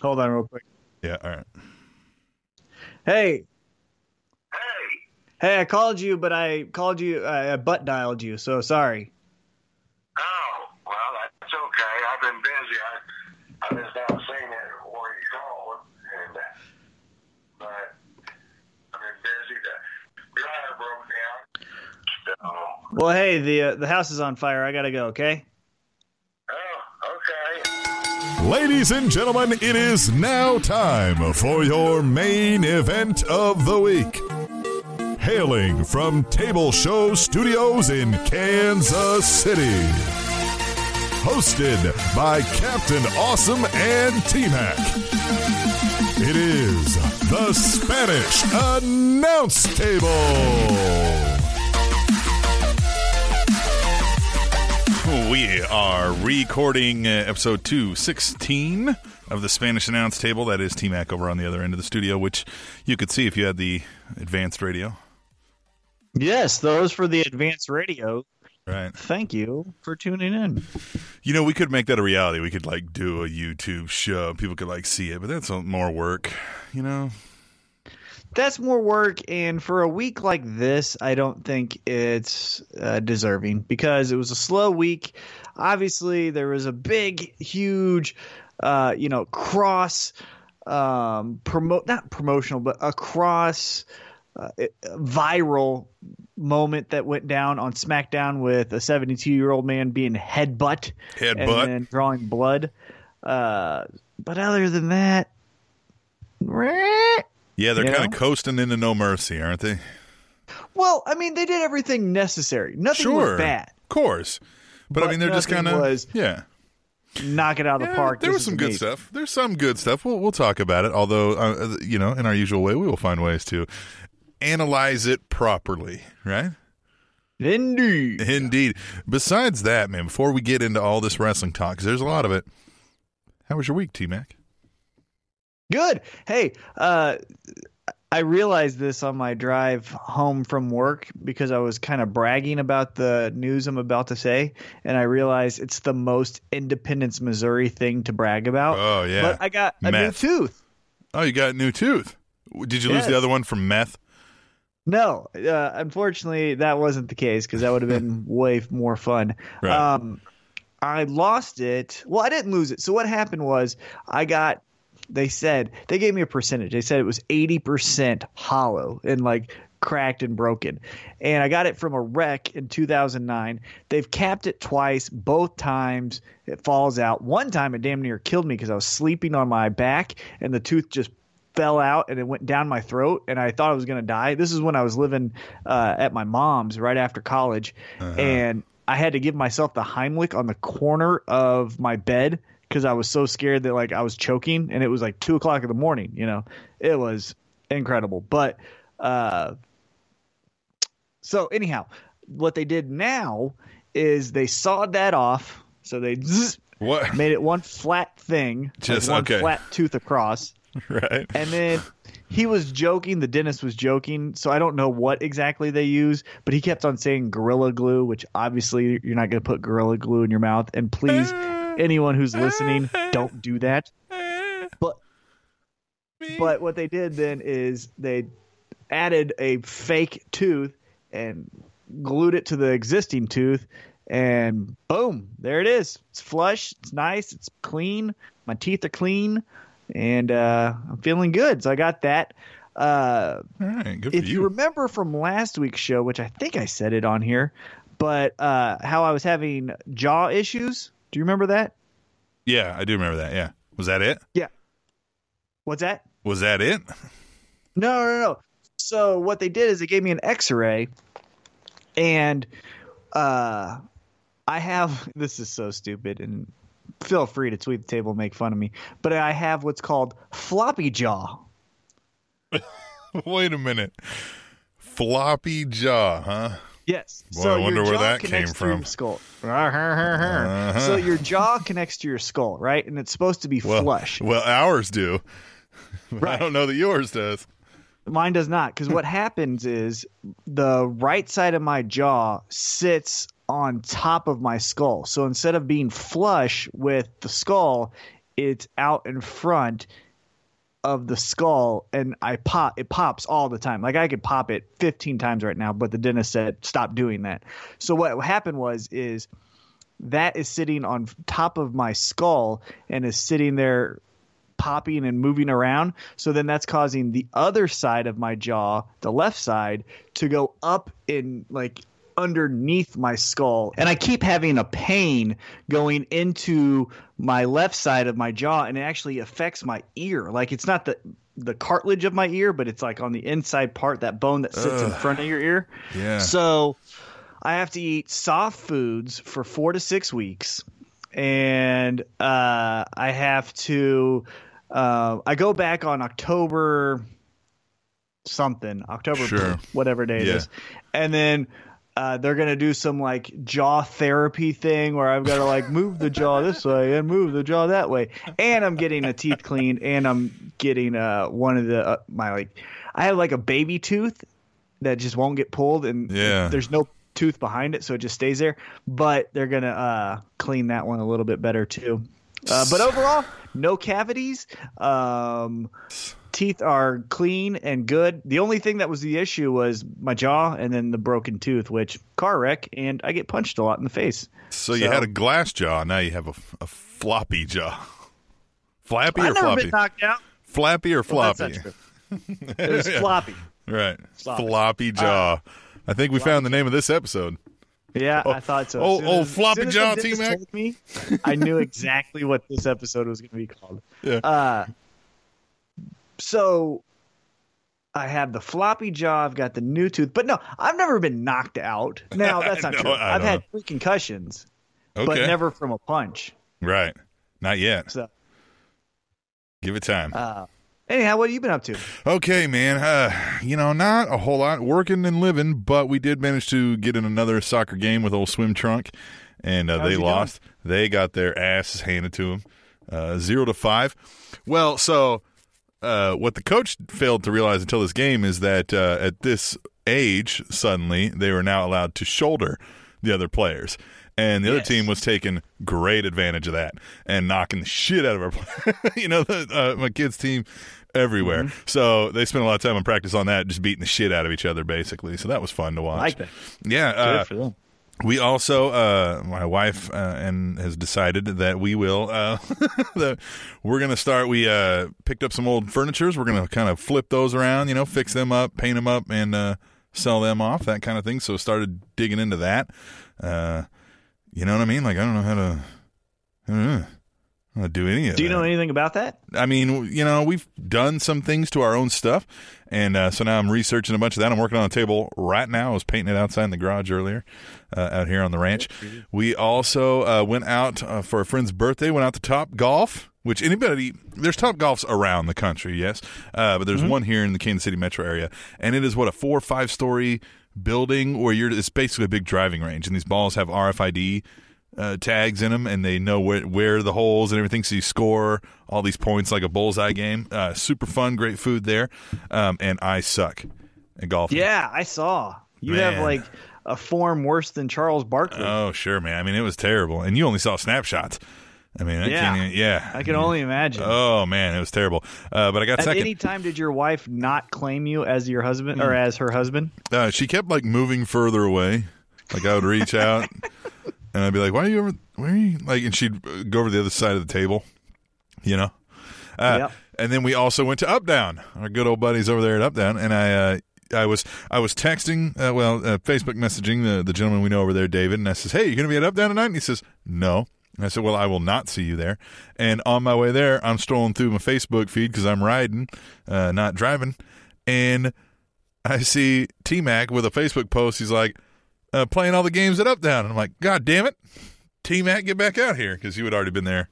Hold on, real quick. Yeah, all right. Hey, Hey, hey, I called you, but I called you. I butt dialed you, so sorry. oh, well, that's okay. I've been busy. I, I just not seen it before you called, and uh, but I've been busy. The dryer broke down. So, Well, hey, the uh, the house is on fire. I gotta go. Okay. Ladies and gentlemen, it is now time for your main event of the week. Hailing from Table Show Studios in Kansas City. Hosted by Captain Awesome and T Mac. It is the Spanish Announce Table. We are recording uh, episode 216 of the Spanish Announce Table. That is T Mac over on the other end of the studio, which you could see if you had the advanced radio. Yes, those for the advanced radio. Right. Thank you for tuning in. You know, we could make that a reality. We could like do a YouTube show. People could like see it, but that's more work, you know? That's more work, and for a week like this, I don't think it's uh, deserving because it was a slow week. Obviously, there was a big, huge, uh, you know, cross um, promote not promotional, but across uh, viral moment that went down on SmackDown with a 72 year old man being headbutt and Headbutt. then drawing blood. Uh, but other than that. Yeah, they're kind know? of coasting into no mercy, aren't they? Well, I mean, they did everything necessary. Nothing Sure. was bad. Of course. But, I mean, they're just kind of. Yeah. Knock it out of the Yeah, park. There This was is some good amazing. stuff. There's some good stuff. We'll we'll talk about it. Although, uh, you know, in our usual way, we will find ways to analyze it properly. Right? Indeed. Indeed. Besides that, man, before we get into all this wrestling talk, because there's a lot of it. How was your week, T Mac? Good. Hey, uh, I realized this on my drive home from work because I was kind of bragging about the news I'm about to say, and I realized it's the most Independence, Missouri thing to brag about. Oh yeah. But I got a Meth. new tooth. oh, you got a new tooth. Did you lose the other one from meth? No, uh, unfortunately, that wasn't the case because that would have been way more fun. Right. Um, I lost it. Well, I didn't lose it. So what happened was I got. They said they gave me a percentage. They said it was eighty percent hollow and like cracked and broken, and I got it from a wreck in 2009. They've capped it twice. Both times it falls out. One time it damn near killed me because I was sleeping on my back and the tooth just fell out and it went down my throat and I thought I was going to die. This is when I was living uh, at my mom's right after college and I had to give myself the Heimlich on the corner of my bed because I was so scared that like I was choking and it was like two o'clock in the morning, you know, it was incredible. But, uh, so anyhow, what they did now is they sawed that off. So they zzz, What? made it one flat thing, Just- like one okay. flat tooth across. right. And then he was joking. The dentist was joking. So I don't know what exactly they use, but he kept on saying Gorilla Glue, which obviously you're not going to put Gorilla Glue in your mouth. And please, anyone who's listening, don't do that. But but what they did then is they added a fake tooth and glued it to the existing tooth and boom there it is it's flush it's nice it's clean my teeth are clean and uh, i'm feeling good so i got that uh, right. Good for if you remember from last week's show which i think i said it on here but uh, how i was having jaw issues do you remember that yeah, I do remember that. Yeah. Was that it? Yeah. What's that Was that it? No, no, no. So what they did is they gave me an X-ray, and uh, I have this is so stupid, and feel free to tweet the table and make fun of me, but I have what's called floppy jaw. Wait a minute. Floppy jaw, huh? Yes. Boy, so I wonder where that came from. Skull. Uh-huh. So your jaw connects to your skull, right? And it's supposed to be Well, flush. Well, ours do. But I don't know that yours does. Mine does not, because what happens is the right side of my jaw sits on top of my skull. So instead of being flush with the skull, it's out in front of the skull and I pop it pops all the time. Like I could pop it 15 times right now, but the dentist said stop doing that. So what happened was is that is sitting on top of my skull and is sitting there popping and moving around. So then that's causing the other side of my jaw, the left side, to go up in like underneath my skull. And I keep having a pain going into my left side of my jaw and it actually affects my ear. Like it's not the the cartilage of my ear, but it's like on the inside part, that bone that sits in front of your ear. Yeah. So I have to eat soft foods for four to six weeks, and uh, I have to. Uh, I go back on October something, October Sure. whatever day Yeah. it is, and then. Uh, they're gonna do some like jaw therapy thing where I've got to like move the jaw this way and move the jaw that way, and I'm getting a teeth cleaned, and I'm getting uh one of the uh, my like I have like a baby tooth that just won't get pulled, and Yeah. there's no tooth behind it, so it just stays there. But they're gonna uh, clean that one a little bit better too. Uh, but overall, no cavities. Um, teeth are clean and good. The only thing that was the issue was my jaw and then the broken tooth, which car wreck, and I get punched a lot in the face. So you had a glass jaw. Now you have a, a floppy jaw. Flappy or I've never floppy? been knocked out. Flappy or Well, floppy? true. It was floppy. right. Floppy. Floppy jaw. I think we found the name of this episode. Yeah, I thought so. oh, oh, floppy as soon as jaw dentist T-Mac. I knew exactly what this episode was going to be called. Yeah. Uh, so I have the floppy jaw. I've got the new tooth, but no, I've never been knocked out. Now that's not No, true. I I've had three concussions, Okay. but never from a punch. Right. Not yet. So, Give it time. uh, anyhow, what have you been up to? Okay, man. Uh, you know, not a whole lot working and living, but we did manage to get in another soccer game with old Swim Trunk, and uh, they he lost. They got their asses handed to them, uh, zero to five. Well, so uh, what the coach failed to realize until this game is that uh, at this age, suddenly they were now allowed to shoulder the other players. And the Yes. other team was taking great advantage of that and knocking the shit out of our, play- you know, the, uh, my kids' team everywhere. Mm-hmm. So they spent a lot of time on practice on that, just beating the shit out of each other, basically. So that was fun to watch. I like that. Yeah, Good uh, for them. We also, uh, my wife, uh, and has decided that we will, uh, we're to start. We uh, picked up some old furnitures. We're to kind of flip those around, you know, fix them up, paint them up, and uh, sell them off, that kind of thing. So started digging into that. Uh, you know what I mean? Like I don't know how to, do any of Do you that. know anything about that? I mean, you know, we've done some things to our own stuff, and uh, so now I'm researching a bunch of that. I'm working on a table right now. I was painting it outside in the garage earlier, uh, out here on the ranch. We also uh, went out uh, for a friend's birthday. Went out to Top Golf, which anybody there's Top Golfs around the country, yes, uh, but there's one here in the Kansas City metro area, and it is what a four or five story building where you're. It's basically a big driving range, and these balls have RFID uh, tags in them, and they know where where the holes and everything. So you score all these points like a bullseye game. Uh, super fun, great food there. Um, and I suck at golf. Yeah, I saw. You have like a form worse than Charles Barkley. Oh sure, man. I mean, it was terrible, and you only saw snapshots. I mean, I Yeah. can't yeah. I can only imagine. Oh man, it was terrible. Uh, but I got At second. any time did your wife not claim you as your husband or as her husband? uh, she kept like moving further away. Like I would reach out, and I'd be like, "Why are you over? Where are you?" Like, and she'd go over the other side of the table. You know. Uh, Yep. And then we also went to Up Down, our good old buddies over there at Up Down, and I. Uh, I was I was texting, uh, well, uh, Facebook messaging the, the gentleman we know over there, David, and I says, "Hey, you going to be at Up Down tonight?" And he says, "No." And I said, "Well, I will not see you there." And on my way there, I'm strolling through my Facebook feed because I'm riding, uh, not driving, and I see T Mac with a Facebook post. He's like, uh, playing all the games at Up Down. And I'm like, God damn it. T Mac, get back out here because you had already been there.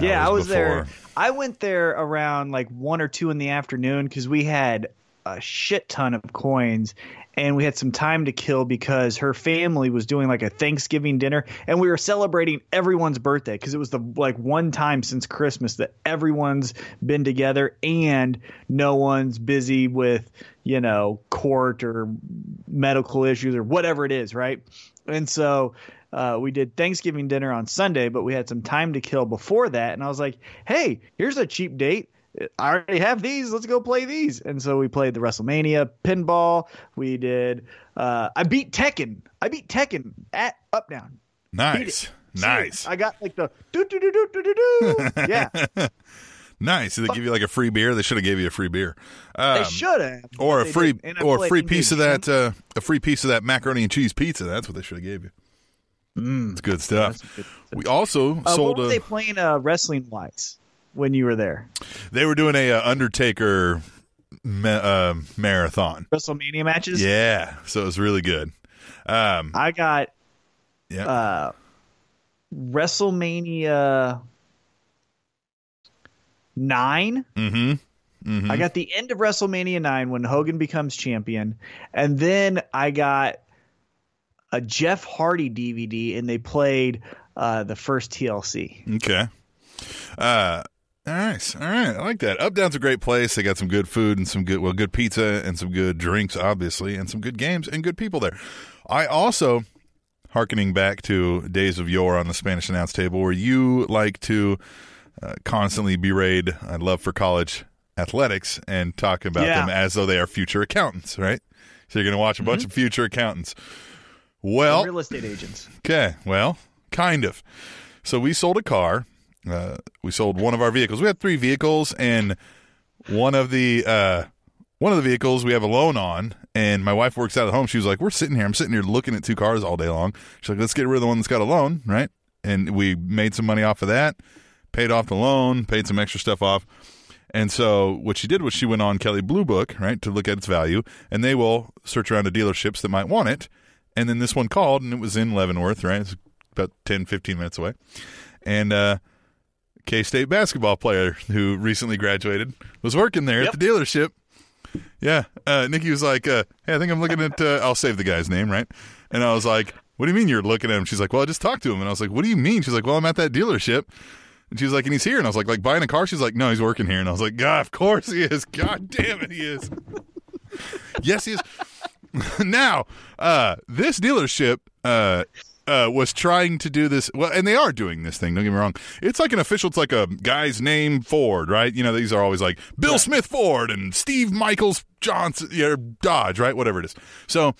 yeah, I was there. I went there around like one or two in the afternoon because we had a shit ton of coins and we had some time to kill because her family was doing like a Thanksgiving dinner and we were celebrating everyone's birthday because it was the like one time since Christmas that everyone's been together and no one's busy with you know court or medical issues or whatever it is, right? And so uh, we did Thanksgiving dinner on Sunday, but we had some time to kill before that, and I was like, "Hey, here's a cheap date. I already have these. Let's go play these." And so we played the WrestleMania pinball. We did. Uh, I beat Tekken. I beat Tekken at Up Down. Nice. Nice. I got like the do do do do do do do. Yeah, Nice. Did they give you like a free beer? They should have gave you a free beer. Um, they should have. or a free didn't. And I or a free piece of that uh, a free piece of that macaroni and cheese pizza. That's what they should have gave you. Mm, it's good stuff. Good. We also Uh, sold what were a. they playing uh, wrestling wise when you were there? They were doing a uh, Undertaker ma- uh, marathon. WrestleMania matches. Yeah, so it was really good. Um, I got yeah, uh, WrestleMania nine. mm-hmm. I got the end of WrestleMania nine when Hogan becomes champion, and then I got a Jeff Hardy DVD, and they played uh, the first TLC. Okay. Uh, nice. All right. I like that. Up Down's a great place. They got some good food and some good, well, good pizza and some good drinks, obviously, and some good games and good people there. I also, hearkening back to days of yore on the Spanish announce table, where you like to uh, constantly berate I love for college athletics and talk about Yeah. them as though they are future accountants, right? So you're going to watch a bunch of future accountants. Well, real estate agents. Okay, well, kind of. So we sold a car. Uh, we sold one of our vehicles. We had three vehicles, and one of the uh, one of the vehicles we have a loan on. And my wife works out at home. She was like, "We're sitting here. I'm sitting here looking at two cars all day long." She's like, "Let's get rid of the one that's got a loan, right?" And we made some money off of that, paid off the loan, paid some extra stuff off. And so what she did was she went on Kelley Blue Book, right, to look at its value, and they will search around the dealerships that might want it. And then this one called, and it was in Leavenworth, right? It's about 10, 15 minutes away. And uh, K State basketball player who recently graduated was working there Yep. at the dealership. Yeah. Uh, Nikki was like, uh, hey, I think I'm looking at, uh, I'll save the guy's name, right? And I was like, what do you mean you're looking at him? She's like, well, I just talked to him. And I was like, what do you mean? She's like, well, I'm at that dealership. And she was like, and he's here. And I was like, like buying a car? She's like, no, he's working here. And I was like, God, of course he is. God damn it, he is. yes, he is. now, uh, this dealership uh, uh, was trying to do this. Well, and they are doing this thing. Don't get me wrong. It's like an official. It's like a guy's name Ford, right? You know, these are always like Bill Smith Ford and Steve Michaels Johnson yeah, Dodge, right? Whatever it is. So.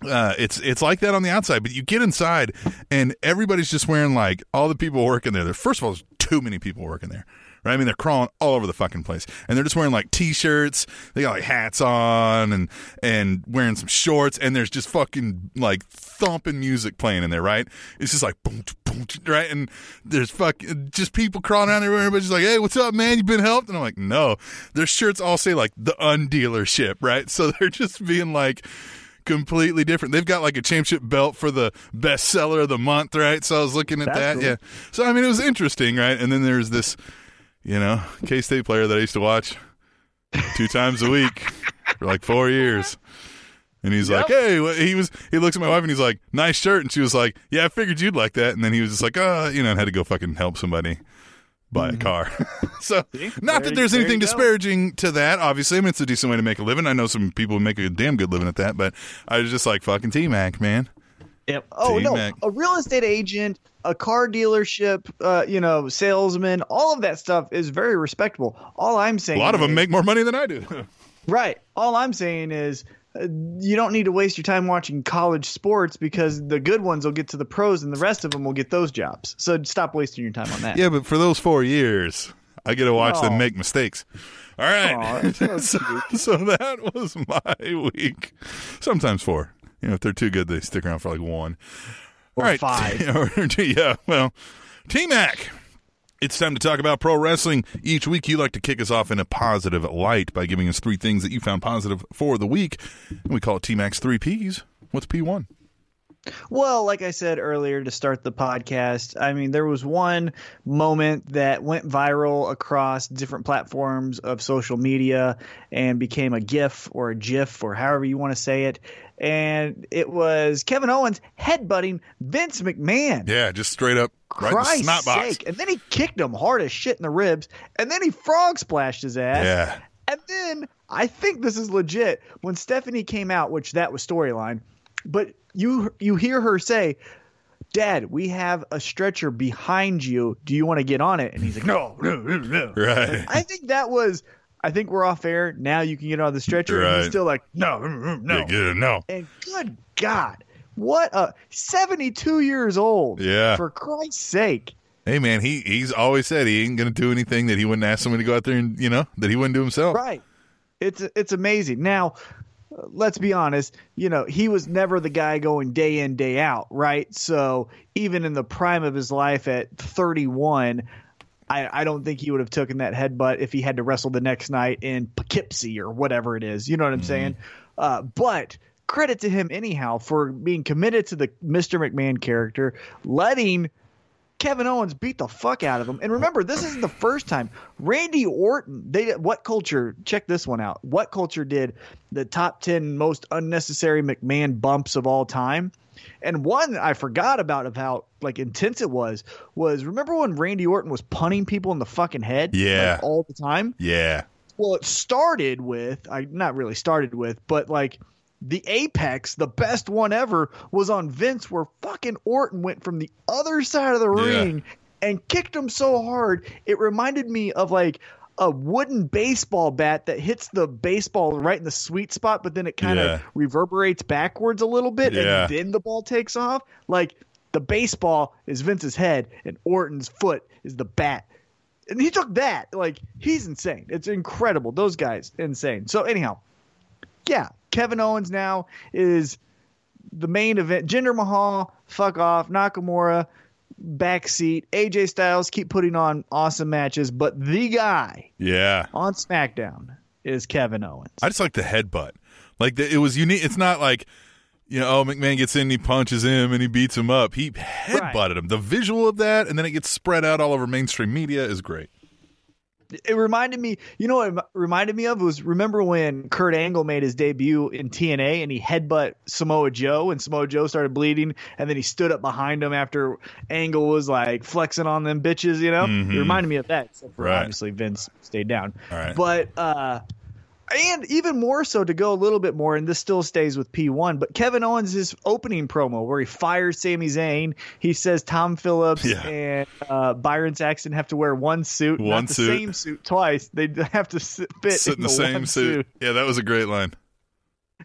Uh, it's it's like that on the outside, but you get inside and everybody's just wearing like all the people working there. There, first of all, there's too many people working there. Right? I mean, they're crawling all over the fucking place, and they're just wearing like t-shirts. They got like hats on and and wearing some shorts, and there's just fucking like thumping music playing in there. Right? It's just like boom, boom, right, and there's fucking just people crawling around everywhere. Everybody's like, "Hey, what's up, man? You been helped?" And I'm like, "No." Their shirts all say like the undealership, right? So they're just being like completely different. They've got like a championship belt for the best seller of the month, right? So I was looking at That's that. cool. Yeah. So I mean, it was interesting, right? And then there's this, you know, K State player that I used to watch two times a week for like four years. And he's like, "Hey," he was. He looks at my wife and he's like, "Nice shirt." And she was like, "Yeah, I figured you'd like that." And then he was just like, "Oh, you know," and had to go fucking help somebody buy a car. so, not Mm-hmm. that There- there's there anything disparaging to that. Obviously, I mean, it's a decent way to make a living. I know some people make a damn good living at that, but I was just like, "Fucking T Mac, man." Yep. Oh no, T-Mac. a real estate agent, a car dealership, uh, you know, salesman, all of that stuff is very respectable. All I'm saying, A lot of them is- make more money than I do. right. All I'm saying is. Uh, you don't need to waste your time watching college sports because the good ones will get to the pros and the rest of them will get those jobs. So stop wasting your time on that. yeah, but for those four years, I get to watch Aw. them make mistakes. All right. Aw, so so, so that was my week. Sometimes four. You know, if they're too good, they stick around for like one. Or All right. five. Yeah. Well, T Mac. It's time to talk about pro wrestling. Each week, you like to kick us off in a positive light by giving us three things that you found positive for the week. And we call it T Mac's three Ps. What's P1? Well, like I said earlier to start the podcast, I mean, there was one moment that went viral across different platforms of social media and became a GIF or a GIF or however you want to say it. And it was Kevin Owens headbutting Vince McMahon. Yeah, just straight up right Christ's snot box. sake. And then he kicked him hard as shit in the ribs. And then he frog splashed his ass. Yeah. And then I think this is legit. When Stephanie came out, which that was storyline, but you you hear her say, Dad, we have a stretcher behind you. Do you want to get on it? And he's like, No, no, no, no. Right. I think that was. I think we're off air now. You can get on the stretcher, and he's still like, no, no, no. Yeah, good. No. And good God, what a seventy-two years old. Yeah. for Christ's sake. Hey man, he he's always said he ain't gonna do anything that he wouldn't ask somebody to go out there and you know that he wouldn't do himself. Right. It's it's amazing. Now, let's be honest. You know, he was never the guy going day in day out, right? So even in the prime of his life at 31, I, I don't think he would have taken that headbutt if he had to wrestle the next night in Poughkeepsie or whatever it is. You know what I'm saying? Uh, but credit to him anyhow for being committed to the Mr. McMahon character, letting Kevin Owens beat the fuck out of him. And remember, this isn't the first time. Randy Orton, they WhatCulture? Check this one out. WhatCulture did the top ten most unnecessary McMahon bumps of all time? And one I forgot about of how like intense it was was remember when Randy Orton was punting people in the fucking head? Yeah. like, all the time. Yeah. Well, it started with I not really started with, but like the apex, the best one ever, was on Vince, where fucking Orton went from the other side of the Yeah. ring and kicked him so hard it reminded me of like a wooden baseball bat that hits the baseball right in the sweet spot, but then it kind of Yeah. reverberates backwards a little bit, Yeah. and then the ball takes off. Like the baseball is Vince's head, and Orton's foot is the bat and he took that. Like he's insane. It's incredible. Those guys insane. So anyhow, yeah, Kevin Owens now is the main event. Jinder Mahal, fuck off. Nakamura, backseat. AJ Styles keep putting on awesome matches, but the guy Yeah. on SmackDown is Kevin Owens. I just like the headbutt. Like the, it was unique. It's not like you know, oh McMahon gets in, he punches him, and he beats him up. He headbutted him. The visual of that, and then it gets spread out all over mainstream media is great. It reminded me, you know what it reminded me of was remember when Kurt Angle made his debut in TNA and he headbutt Samoa Joe and Samoa Joe started bleeding and then he stood up behind him after Angle was like flexing on them bitches, you know? Mhm. It reminded me of that, except for Right. obviously Vince stayed down. All right. But uh and even more so to go a little bit more, and this still stays with P1, but Kevin Owens' is opening promo where he fires Sami Zayn. He says Tom Phillips Yeah. and uh, Byron Saxton have to wear one suit, One not the suit. same suit twice. They have to sit, fit Sit in the one same suit. Yeah, that was a great line.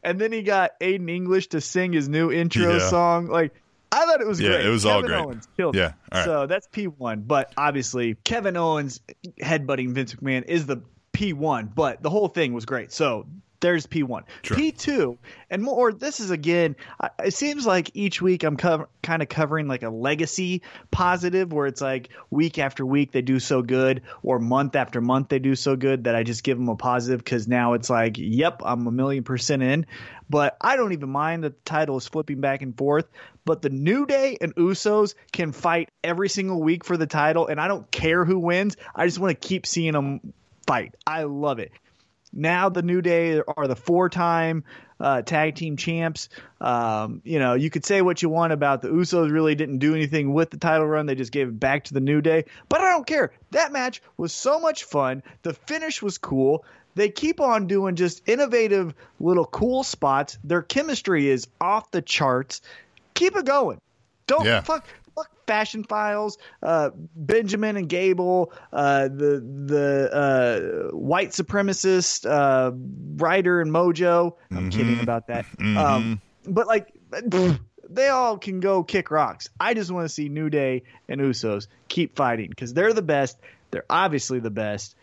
And then he got Aiden English to sing his new intro Yeah. song. Like, I thought it was Yeah, great. it was all Kevin great. Owens killed Yeah, all right. So that's P1. But obviously, Kevin Owens headbutting Vince McMahon is the P1, but the whole thing was great. So there's P1. Sure. P2, and more, this is again, it seems like each week I'm cover, kind of covering like a legacy positive where it's like week after week they do so good, or month after month they do so good that I just give them a positive because now it's like, yep, I'm a million percent in. But I don't even mind that the title is flipping back and forth. But the New Day and Usos can fight every single week for the title, and I don't care who wins. I just want to keep seeing them fight. I love it. Now the New Day are the four-time uh, tag team champs. Um, you know, you could say what you want about the Usos really didn't do anything with the title run. They just gave it back to the New Day. But I don't care. That match was so much fun. The finish was cool. They keep on doing just innovative little cool spots. Their chemistry is off the charts. Keep it going. Don't Yeah. fuck fuck fashion files, uh, Benjamin and Gable, uh, the the uh, white supremacist uh, writer and Mojo. I'm kidding about that. Um, but like, they all can go kick rocks. I just want to see New Day and Usos keep fighting because they're the best. They're obviously the best,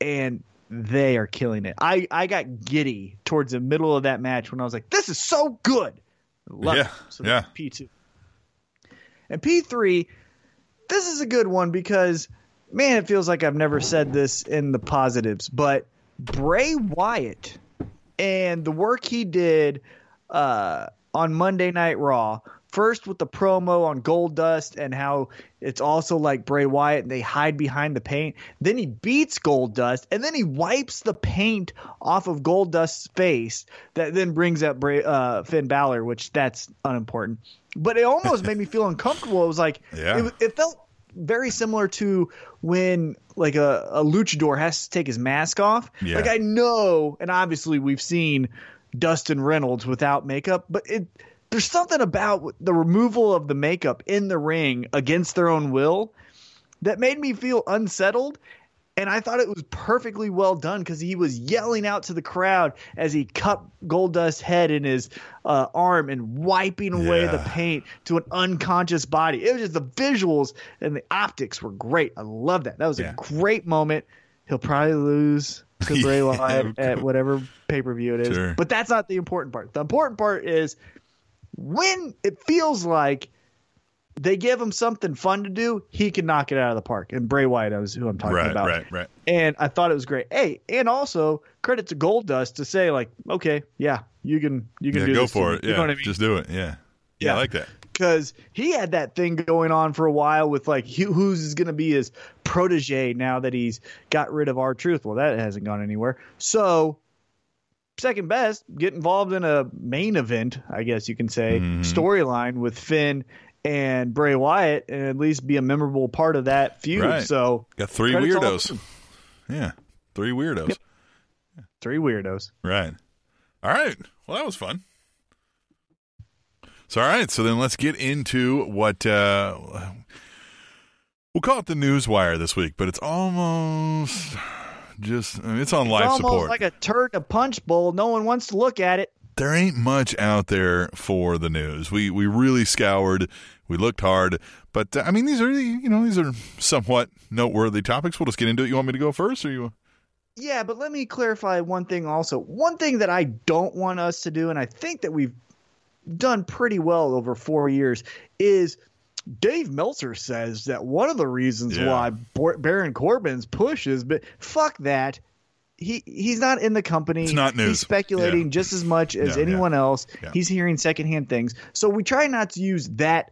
and they are killing it. I I got giddy towards the middle of that match when I was like, this is so good. Love Yeah, it. So yeah. P two. And P3, this is a good one because, man, it feels like I've never said this in the positives, but Bray Wyatt and the work he did uh, on Monday Night Raw, first with the promo on Goldust and how it's also like Bray Wyatt and they hide behind the paint. Then he beats Goldust and then he wipes the paint off of Goldust's face that then brings up Bray, uh, Finn Balor, which that's unimportant. But it almost made me feel uncomfortable. It was like Yeah. it, it felt very similar to when like a, a luchador has to take his mask off. Yeah. Like I know, and obviously we've seen Dustin Runnels without makeup, but it there's something about the removal of the makeup in the ring against their own will that made me feel unsettled. And I thought it was perfectly well done because he was yelling out to the crowd as he cut Goldust's head in his uh, arm and wiping away Yeah. the paint to an unconscious body. It was just the visuals and the optics were great. I love that. That was Yeah. a great moment. He'll probably lose to Bray Wyatt at whatever pay per view it is. Sure. But that's not the important part. The important part is when it feels like they give him something fun to do, he can knock it out of the park. And Bray Wyatt is who I'm talking Right, about. right, right. right. And I thought it was great. Hey, and also credit to Goldust to say like, okay, yeah, you can you can Yeah, do go this for it. You Yeah, know what I mean? just do it. Yeah. yeah, Yeah. I like that. because he had that thing going on for a while with like who- who's going to be his protege now that he's got rid of R-Truth. Well, that hasn't gone anywhere. So, second best, get involved in a main event, I guess you can say, Mhm. storyline with Finn and Bray Wyatt, and at least be a memorable part of that feud. Right. So, Got three all weirdos. Yeah, three weirdos. three weirdos. Right. All right. Well, that was fun. So, all right. So then let's get into what uh, we'll call it the news wire this week, but it's almost just I mean, it's on life almost support. like a turd in a punch bowl. No one wants to look at it. There ain't much out there for the news. We we really scoured. We looked hard, but uh, I mean, these are you know these are somewhat noteworthy topics. We'll just get into it. You want me to go first, or you? Yeah, but let me clarify one thing also. One thing that I don't want us to do, and I think that we've done pretty well over four years, is Dave Meltzer says that one of the reasons Yeah. why Baron Corbin's push is, but fuck that. He he's not in the company. It's not news. He's speculating Yeah. just as much as Yeah, anyone else. Yeah. He's hearing secondhand things. So we try not to use that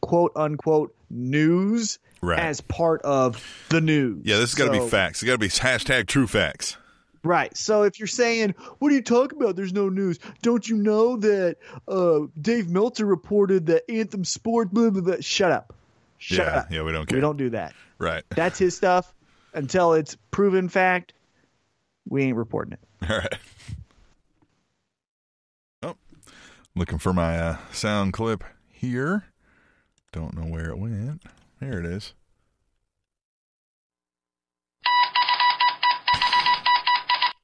quote unquote news Right. as part of the news. Yeah, this has got to So- be facts. It's got to be hashtag true facts. Right. So if you're saying, "What are you talking about? There's no news." Don't you know that uh, Dave Meltzer reported that Anthem Sport? Blah blah blah. Shut up. Shut yeah, up. yeah, we don't care. We don't do that. Right. That's his stuff. Until it's proven fact, we ain't reporting it. All right. Oh, looking for my uh, sound clip here. Don't know where it went. There it is.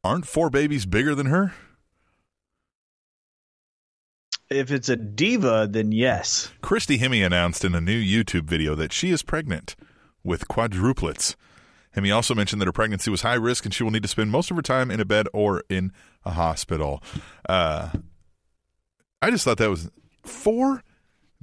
Aren't four babies bigger than her? If it's a diva, then yes. Christy Hemme announced in a new YouTube video that she is pregnant with quadruplets. Hemme also mentioned that her pregnancy was high risk and she will need to spend most of her time in a bed or in a hospital. Uh, I just thought that was four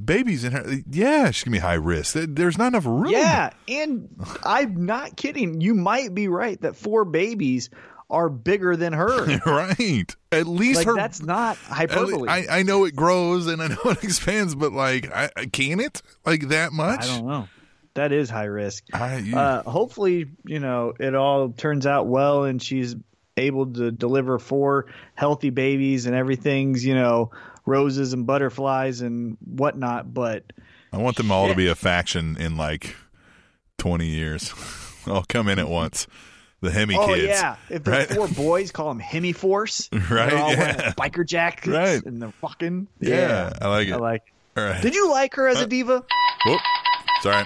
babies in her. Yeah, she's gonna be high risk. There's not enough room. Yeah, and I'm not kidding. You might be right that four babies are bigger than her. right. At least like her. that's not hyperbole. I, I know it grows and I know it expands, but like, I can it like that much? I don't know. That is high risk. I- you- Uh, hopefully, you know, it all turns out well and she's able to deliver four healthy babies and everything's, you know, roses and butterflies and whatnot. But I want them all to be a faction in like 20 years. I'll come in at once. The Hemi oh, kids. yeah. If there's right? four boys, call them Hemi Force. Right, They're all yeah. biker jackets Right. and they're fucking. Yeah, I like it. I like All right. Did you like her as a diva? Whoop. Sorry.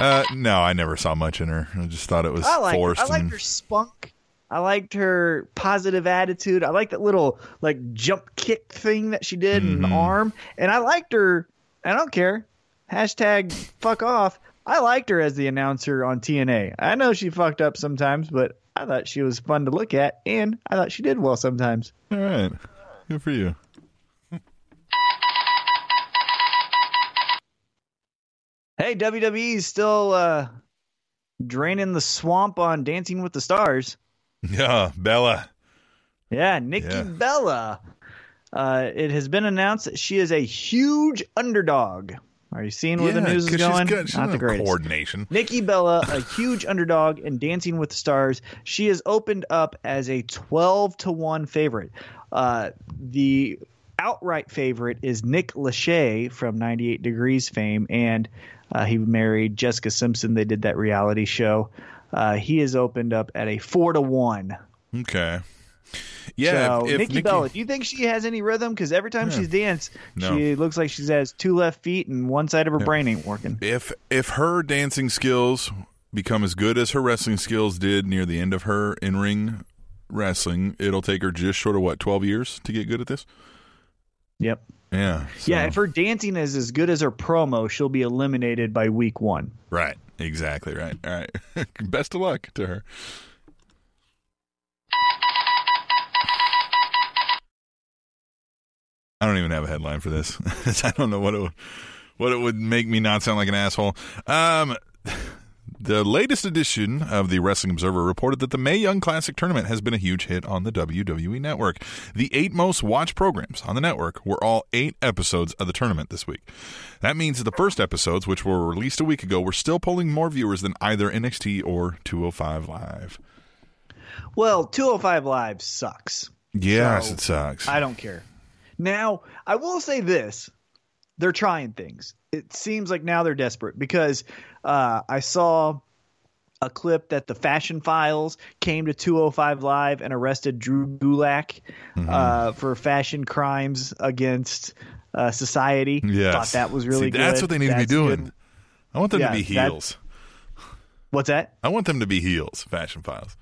Uh, no, I never saw much in her. I just thought it was I like forced. I liked and- her spunk. I liked her positive attitude. I liked that little like jump kick thing that she did in the Mm-hmm. arm. And I liked her I don't care. Hashtag fuck off. I liked her as the announcer on TNA. I know she fucked up sometimes, but I thought she was fun to look at and I thought she did well sometimes. All right. Good for you. Hey, WWE's still uh draining the swamp on Dancing with the Stars. Yeah, Bella. Yeah, Nikki Yeah. Bella. Uh, it has been announced that she is a huge underdog. Are you seeing where the Yeah, news is 'cause she's going? got- she's Not the greatest. coordination. Nikki Bella, a huge underdog in Dancing with the Stars. She is opened up as a 12 to 1 favorite. Uh, the outright favorite is Nick Lachey from 98 Degrees fame, and uh, he married Jessica Simpson. They did that reality show. Uh, he is opened up at a 4 to 1. Okay. Yeah, So if, if Nikki, Nikki- Bella, do you think she has any rhythm? Because every time Yeah. she's danced, No. she looks like she has two left feet and one side of her brain ain't working. if if her dancing skills become as good as her wrestling skills did near the end of her in ring wrestling, it'll take her just short of what twelve years to get good at this. Yep. Yeah. Yeah, if her dancing is as good as her promo, she'll be eliminated by week one. Right. Exactly right. All right. Best of luck to her. I don't even have a headline for this. I don't know what it would, what it would make me not sound like an asshole. Um, the latest edition of the Wrestling Observer reported that the Mae Young Classic tournament has been a huge hit on the WWE network. The eight most watched programs on the network were all eight episodes of the tournament this week. That means that the first episodes, which were released a week ago, were still pulling more viewers than either NXT or 205 Live. Well, 205 Live sucks. Yes, So, it sucks. I don't care. Now, I will say this. They're trying things. It seems like now they're desperate because uh, I saw a clip that the Fashion Files came to 205 Live and arrested Drew Gulak Mm-hmm. uh, for fashion crimes against uh, society. yes. Thought that was really See, good. That's what they need to be doing. good. I want them Yeah, to be that- heels. What's that? I want them to be heels, Fashion Files.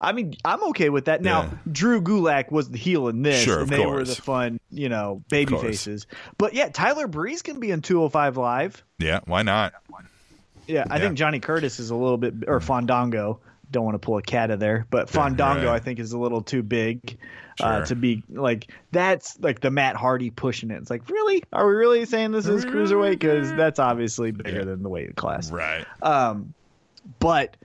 I mean, I'm okay with that. Now, Yeah. Drew Gulak was the heel in this, Sure, and they were the fun, you know, baby faces. But yeah, Tyler Breeze can be in 205 Live. Yeah, why not? Yeah, I Yeah. think Johnny Curtis is a little bit, or Fandango. Don't want to pull a cat of there, but Fandango right. I think is a little too big uh, to be like. That's like the Matt Hardy pushing it. It's like, really? Are we really saying this is cruiserweight? Because that's obviously bigger Yeah. than the weight class. Right. Um, but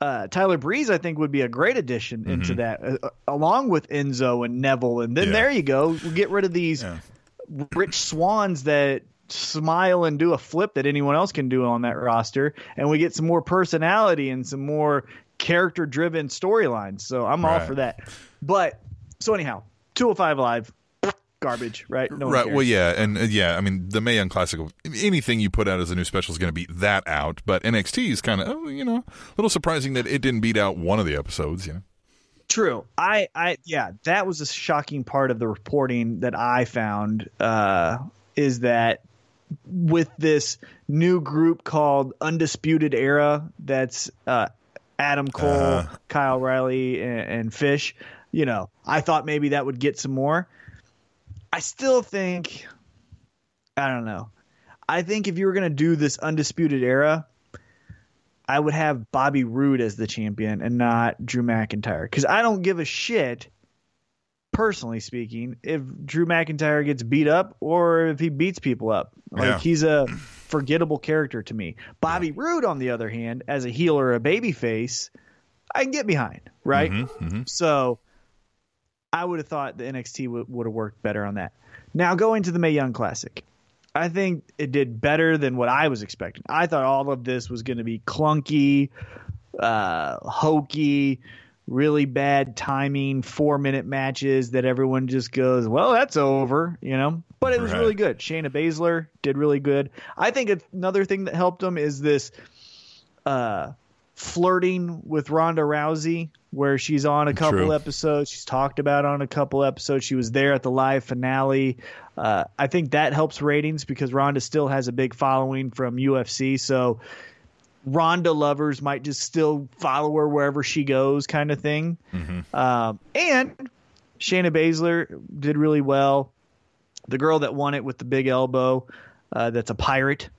uh, Tyler Breeze, I think, would be a great addition into that, uh, along with Enzo and Neville. And then Mm-hmm. Yeah. there you go. We'll get rid of these Yeah. Rich Swanns that smile and do a flip that anyone else can do on that roster, and we get some more personality and some more character-driven storylines. So I'm all for that. But so anyhow, 205 Live, garbage, right? No right. Well, yeah, and uh, yeah, I mean, the Mae Young Classic. Anything you put out as a new special is going to beat that out. But NXT is kind of, oh, you know, a little surprising that it didn't beat out one of the episodes. You know. True. I, I, yeah, that was a shocking part of the reporting that I found. Uh, is that with this new group called Undisputed Era? That's uh, Adam Cole, Uh-huh. Kyle O'Reilly, and, and Fish. You know, I thought maybe that would get some more. I still think, I don't know. I think if you were going to do this Undisputed Era, I would have Bobby Roode as the champion and not Drew McIntyre because I don't give a shit, personally speaking, if Drew McIntyre gets beat up or if he beats people up. Like Yeah. he's a forgettable character to me. Bobby Roode, on the other hand, as a heel or a baby face, I can get behind, right? Mm-hmm, So I would have thought the NXT would would have worked better on that. Now going to the Mae Young Classic. I think it did better than what I was expecting. I thought all of this was going to be clunky, uh, hokey, really bad timing, four minute matches that everyone just goes, well, that's over, you know? But it was Right. really good. Shayna Baszler did really good. I think another thing that helped them is this uh, flirting with Ronda Rousey, where she's on a couple True. episodes. She's talked about on a couple episodes. She was there at the live finale. Uh, I think that helps ratings because Ronda still has a big following from UFC. So Ronda lovers might just still follow her wherever she goes, kind of thing. Um, and Shayna Baszler did really well. The girl that won it with the big elbow, uh, that's a pirate.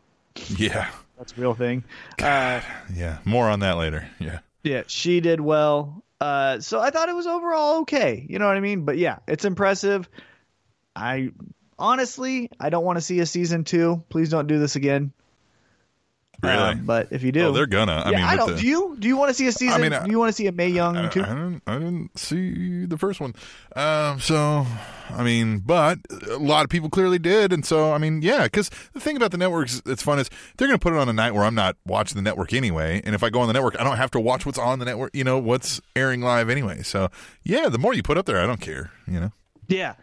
Yeah. That's a real thing. Uh, Yeah. More on that later. Yeah. yeah, she did well. Uh, so I thought it was overall okay. You know what I mean? But yeah, it's impressive. I honestly, I don't want to see a season two. Please don't do this again. Really? Um, but if you do, Oh, they're gonna. I yeah, mean, I don't. the- do you? Do you want to see a season? mean, I- do you want to see a Mae Young I, too? I didn't. I didn't see the first one. Um. So, I mean, but a lot of people clearly did, and so I mean, yeah. Because the thing about the networks that's fun is they're to put it on a night where I'm not watching the network anyway, and if I go on the network, I don't have to watch what's on the network. You know, what's airing live anyway. So, yeah, the more you put up there, I don't care. You know. Yeah,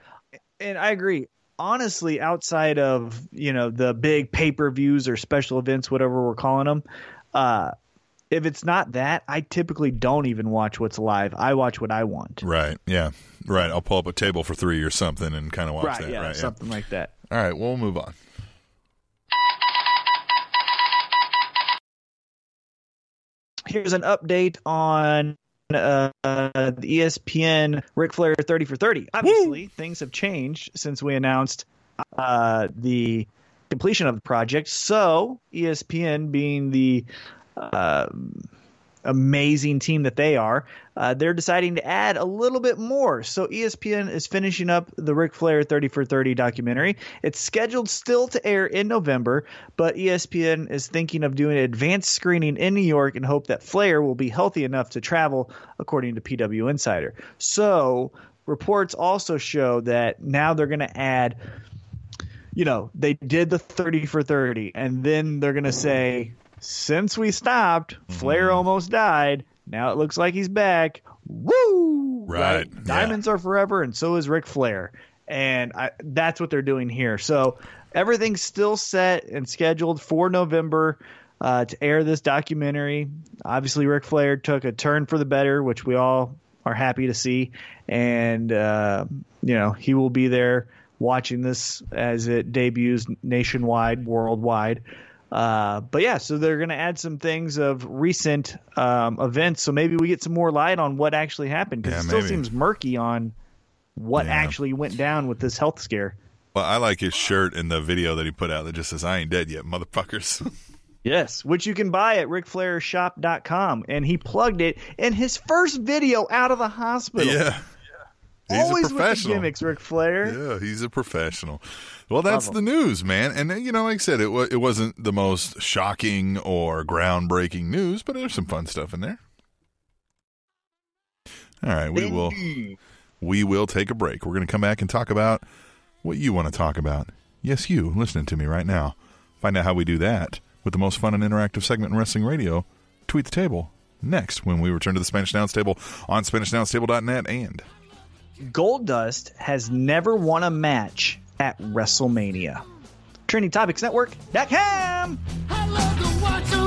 and I agree. Honestly, outside of you know the big pay per views or special events, whatever we're calling them, uh, if it's not that, I typically don't even watch what's live. I watch what I want. Right. Yeah. Right. I'll pull up a table for three or something and kind of watch right, that. yeah, right. something like that. All right. Well, we'll move on. Here's an update on uh, the ESPN Ric Flair 30 for 30. Obviously, things have changed since we announced uh, the completion of the project. So, ESPN, being the uh, amazing team that they are, uh, they're deciding to add a little bit more. So, ESPN is finishing up the Ric Flair 30 for 30 documentary. It's scheduled still to air in November, but ESPN is thinking of doing an advanced screening in New York and hope that Flair will be healthy enough to travel, according to PW Insider. So, reports also show that now they're going to add you know, they did the 30 for 30, and then they're going to say, since we stopped, Flair almost died. Now it looks like he's back. Woo! Right, yeah. Diamonds are forever, and so is Ric Flair. And I, that's what they're doing here. So everything's still set and scheduled for November uh, to air this documentary. Obviously, Ric Flair took a turn for the better, which we all are happy to see. And, uh, you know, he will be there watching this as it debuts nationwide, worldwide. Uh, but yeah, so they're going to add some things of recent um, events, so maybe we get some more light on what actually happened because Yeah, it still maybe. seems murky on what Yeah. actually went down with this health scare. Well, I like his shirt in the video that he put out that just says, I ain't dead yet, motherfuckers. Yes, which you can buy at ricflairshop.com, and he plugged it in his first video out of the hospital. yeah. He's Always a with the gimmicks, Ric Flair. Yeah, he's a professional. Well, that's the news, man. And uh, you know, like I said, it wa- it wasn't the most shocking or groundbreaking news, but there's some fun stuff in there. All right, we will we will take a break. We're going to come back and talk about what you want to talk about. Yes, you listening to me right now. Find out how we do that with the most fun and interactive segment in wrestling radio. Tweet the table next when we return to the Spanish Announce Table on SpanishAnnounceTable.net and Goldust has never won a match at WrestleMania. TrendingTopicsNetwork.com. I love to watch 'em, I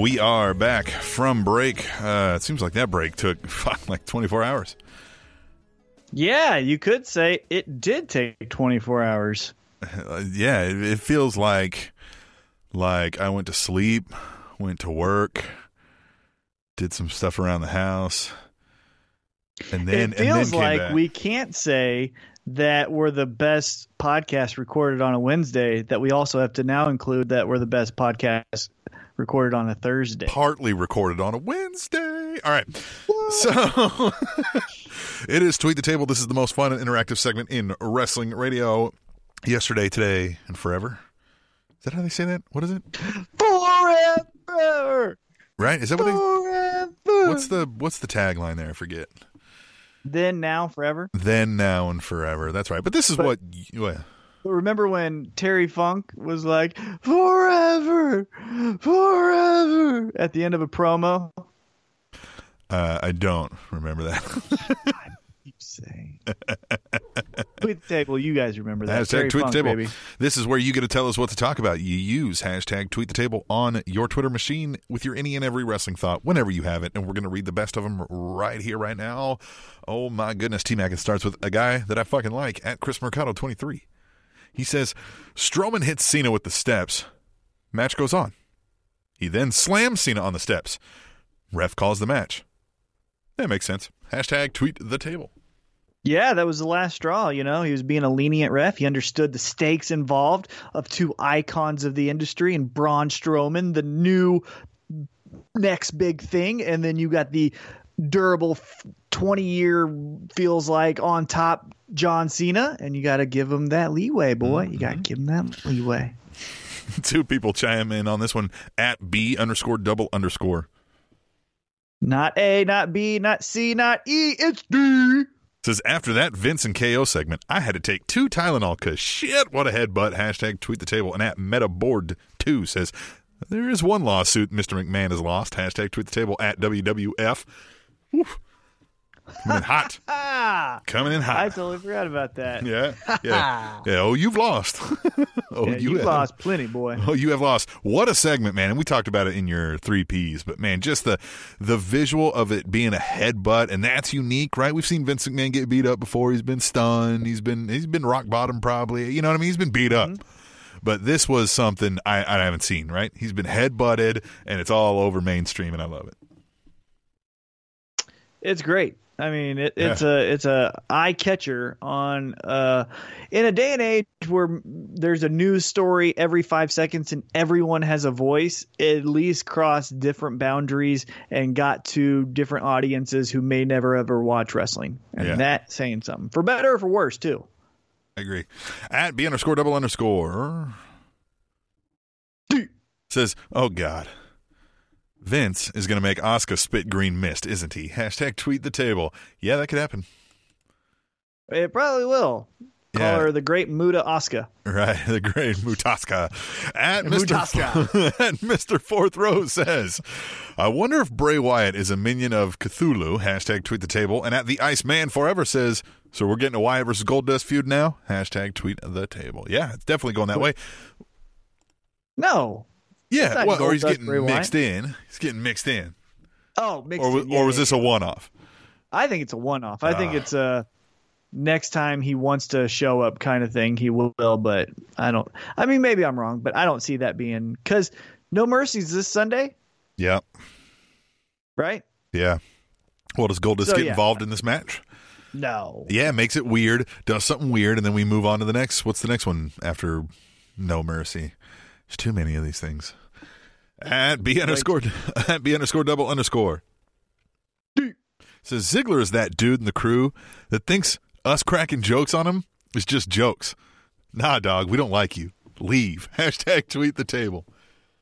We are back from break. Uh, it seems like that break took fuck, like 24 hours. Yeah, you could say it did take 24 hours. Uh, yeah, it, it feels like like I went to sleep, went to work, did some stuff around the house, and then it and then feels like back. we can't say that we're the best podcast recorded on a Wednesday, that we also have to now include that we're the best podcast recorded on a Thursday. partly recorded on a Wednesday. All right. So it is Tweet the Table. This is the most fun and interactive segment in wrestling radio. Yesterday, today, and forever. Is that how they say that? What is it? Forever! Right? Is that what they Forever! What's the what's the tagline there? I forget. then, now, forever? Then, now, and forever. That's right. But this is But- what well, But remember when Terry Funk was like, forever! Forever! At the end of a promo? uh, I don't remember that. Keep saying. Tweet the table, you guys remember that. Hashtag Terry tweet Funk, the table. baby. This is where you get to tell us what to talk about. You use hashtag tweet the table on your Twitter machine with your any and every wrestling thought whenever you have it. And we're going to read the best of them right here, right now. Oh my goodness. T Mac, it starts with a guy that I fucking like at Chris Mercado 23. He says, Strowman hits Cena with the steps. Match goes on. He then slams Cena on the steps. Ref calls the match. That makes sense. Hashtag tweet the table. Yeah, that was the last straw. You know, he was being a lenient ref. He understood the stakes involved of two icons of the industry and Braun Strowman, the new next big thing, and then you got the durable twenty year feels like on top John Cena, and you got to give him that leeway, boy. You got to mm-hmm. give him that leeway. two people chime in on this one at B underscore double underscore. Not A, not B, not C, not E. It's D. Says after that Vince and KO segment, I had to take two Tylenol because shit, what a headbutt. Hashtag tweet the table. And at MetaBoard2 says, there is one lawsuit Mr. McMahon has lost. Hashtag tweet the table at WWF. Coming in hot. Ah, Coming in hot. I totally forgot about that. Yeah. Yeah. Yeah. Oh, you've lost. oh, Yeah, you, you have. lost plenty, boy. Oh, you have lost. What a segment, man. And we talked about it in your three Ps, but man, just the the visual of it being a headbutt, and that's unique, right? We've seen Vince McMahon get beat up before. He's been stunned. He's been he's been rock bottom probably. You know what I mean? He's been beat up. But this was something I, I haven't seen, right? He's been headbutted and it's all over mainstream and I love it. It's great. I mean, it, it's a it's a eye catcher on uh, in a day and age where there's a news story every five seconds and everyone has a voice. It at least crossed different boundaries and got to different audiences who may never ever watch wrestling, and Yeah. that's saying something for better or for worse too. I agree. At B underscore double underscore says, "Oh God, Vince is going to make Oscar spit green mist, isn't he?" Hashtag tweet the table. Yeah, that could happen. It probably will. Call Yeah. her the Great Muta Oscar. Right, the great Mutaska. At Mr. Mutaska. at Mr. Fourth Row says, I wonder if Bray Wyatt is a minion of Cthulhu. Hashtag tweet the table. And at the Ice Iceman Forever says, so we're getting a Wyatt versus Goldust feud now? Hashtag tweet the table. Yeah, it's definitely going that way. No. Yeah, well, or he's getting mixed in. He's getting mixed in. Oh, mixed Or, was- in. Yeah, or was yeah, this a one off? I think it's a one off. I think Ah. it's a next time he wants to show up kind of thing, he will, but I don't I mean maybe I'm wrong, but I don't see that being cuz No Mercy's this Sunday, Yeah, right? yeah. Well, does Goldust So, get yeah. involved in this match? No. Yeah, makes it weird, does something weird, and then we move on to the next. What's the next one after No Mercy? There's too many of these things. At B underscore at B underscore double underscore. Says Ziggler is that dude in the crew that thinks us cracking jokes on him is just jokes. Nah, dog, we don't like you. Leave. Hashtag tweet the table.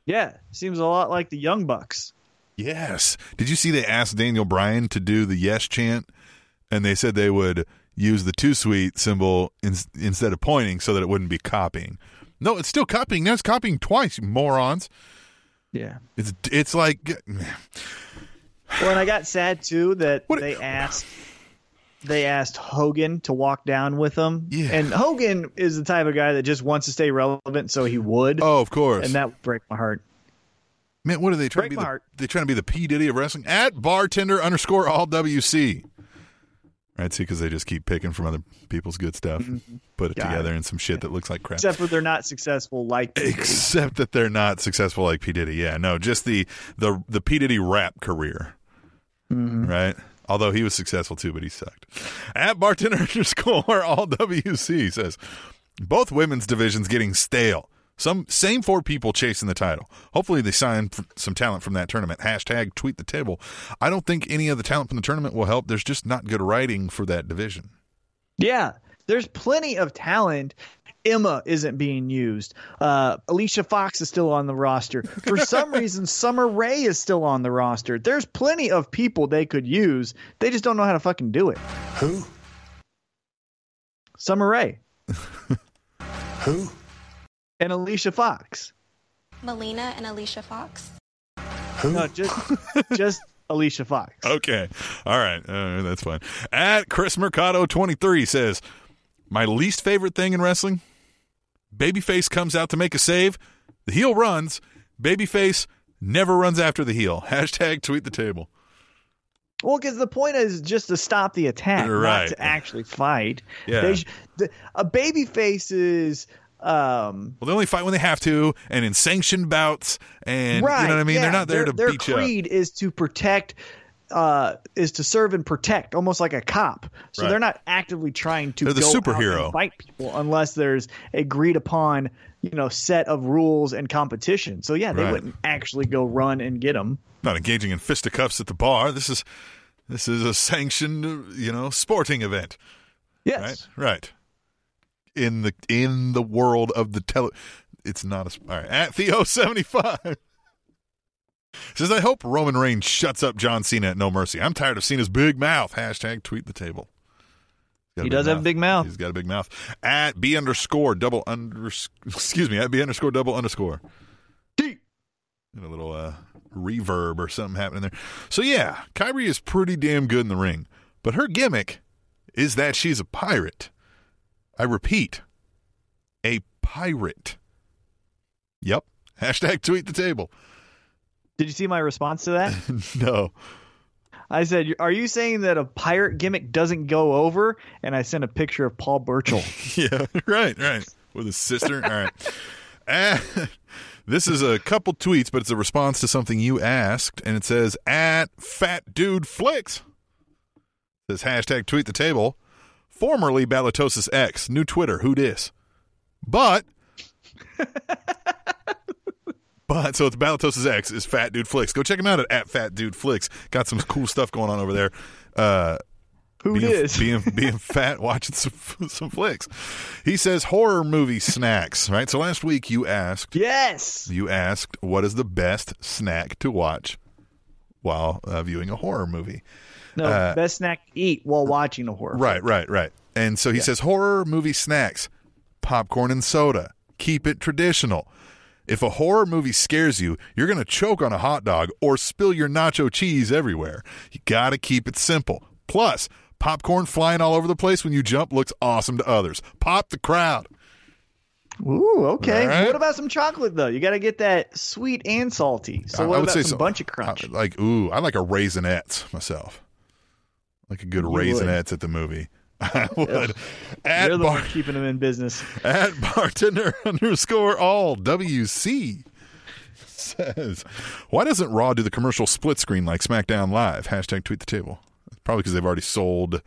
Yeah, seems a lot like the Young Bucks. Yes. Did you see they asked Daniel Bryan to do the yes chant and they said they would use the two sweet symbol in, instead of pointing so that it wouldn't be copying. No, it's still copying. Now it's copying twice, you morons. Yeah. It's it's like Well, and I got sad too that What- they asked they asked Hogan to walk down with them. Yeah. And Hogan is the type of guy that just wants to stay relevant, so he would. oh, of course. and that would break my heart. Man, what are they trying Break to be? my The, heart. they trying to be the P Diddy of wrestling at bartender underscore all WC. Right, see, because they just keep picking from other people's good stuff, mm-hmm. put it Got together it. in some shit that looks like crap. Except for they're not successful like except that they're not successful like P Diddy. Yeah, no, just the the the P Diddy rap career, mm-hmm. right? Although he was successful too, but he sucked. At bartender underscore all WC says both women's divisions getting stale. Some same four people chasing the title. Hopefully they sign f- some talent from that tournament. Hashtag tweet the table. I don't think any of the talent from the tournament will help. There's just not good writing for that division. Yeah, there's plenty of talent. Emma isn't being used. Uh, Alicia Fox is still on the roster. For some reason, Summer Rae is still on the roster. There's plenty of people they could use. They just don't know how to fucking do it. Who? Summer Rae Who? And Alicia Fox. Melina and Alicia Fox. Who? No, just just Alicia Fox. Okay. All right. Uh, that's fine. At Chris Mercado 23 says, My least favorite thing in wrestling Babyface comes out to make a save. The heel runs. Babyface never runs after the heel. Hashtag tweet the table. Well, because the point is just to stop the attack, Right. not to actually fight. Yeah. They sh- the, a baby face is um, Well, they only fight when they have to and in sanctioned bouts. And right. you know what I mean? yeah. They're not there their, to their beat you up. creed is to protect. Uh, is to serve and protect, almost like a cop. So Right. they're not actively trying to They're the superhero. fight people unless there's a agreed upon, you know, set of rules and competition. So yeah, they Right. wouldn't actually go run and get them. Not engaging in fisticuffs at the bar. This is. This is a sanctioned, you know, sporting event. Yes, right right in the in the world of the tele it's not a all right at theo 75 Says, I hope Roman Reigns shuts up John Cena at No Mercy. I'm tired of Cena's big mouth. Hashtag tweet the table. He does have a big mouth. He's got a big mouth. At B underscore double under, excuse me, at B underscore double underscore. D. And a little uh, reverb or something happening there. So, yeah, Kairi is pretty damn good in the ring. But her gimmick is that she's a pirate. I repeat, a pirate. Yep. Hashtag tweet the table. Did you see my response to that? no. I said, "Are you saying that a pirate gimmick doesn't go over?" And I sent a picture of Paul Burchill. Yeah, right, right. With his sister. All right. And this is a couple tweets, but it's a response to something you asked, and it says at Fat Dude Flicks. It says hashtag tweet the table. Formerly Balatosis X, new Twitter, who dis? But But so it's Balatosis X is Fat Dude Flicks. Go check him out at, at Fat Dude Flicks. Got some cool stuff going on over there. Uh, Who being, is? being being fat, watching some some flicks. He says horror movie snacks. Right. So last week you asked yes. you asked what is the best snack to watch while uh, viewing a horror movie. No, Uh, best snack to eat while watching a horror. Right, right, right. And so he says horror movie snacks, popcorn and soda. Keep it traditional. If a horror movie scares you, you're going to choke on a hot dog or spill your nacho cheese everywhere. You got to keep it simple. Plus, popcorn flying all over the place when you jump looks awesome to others. Pop the crowd. Ooh, okay. Right. What about some chocolate though? You got to get that sweet and salty. So what I would about say some so- bunch of crunch? I- like, ooh, I like a raisinets myself. Like a good raisinets at the movie. I would. At You're the bar- one keeping them in business. at bartender underscore all WC says, why doesn't Raw do the commercial split screen like SmackDown Live? Hashtag tweet the table. Probably because they've already sold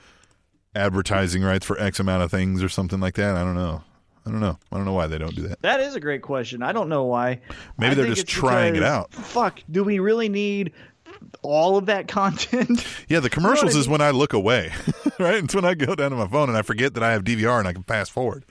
advertising rights for X amount of things or something like that. I don't know. I don't know. I don't know why they don't do that. That is a great question. I don't know why. Maybe I they're just trying it out. Fuck, do we really need all of that content? Yeah, the commercials I is when I look away, right? It's when I go down to my phone and I forget that I have DVR and I can fast forward.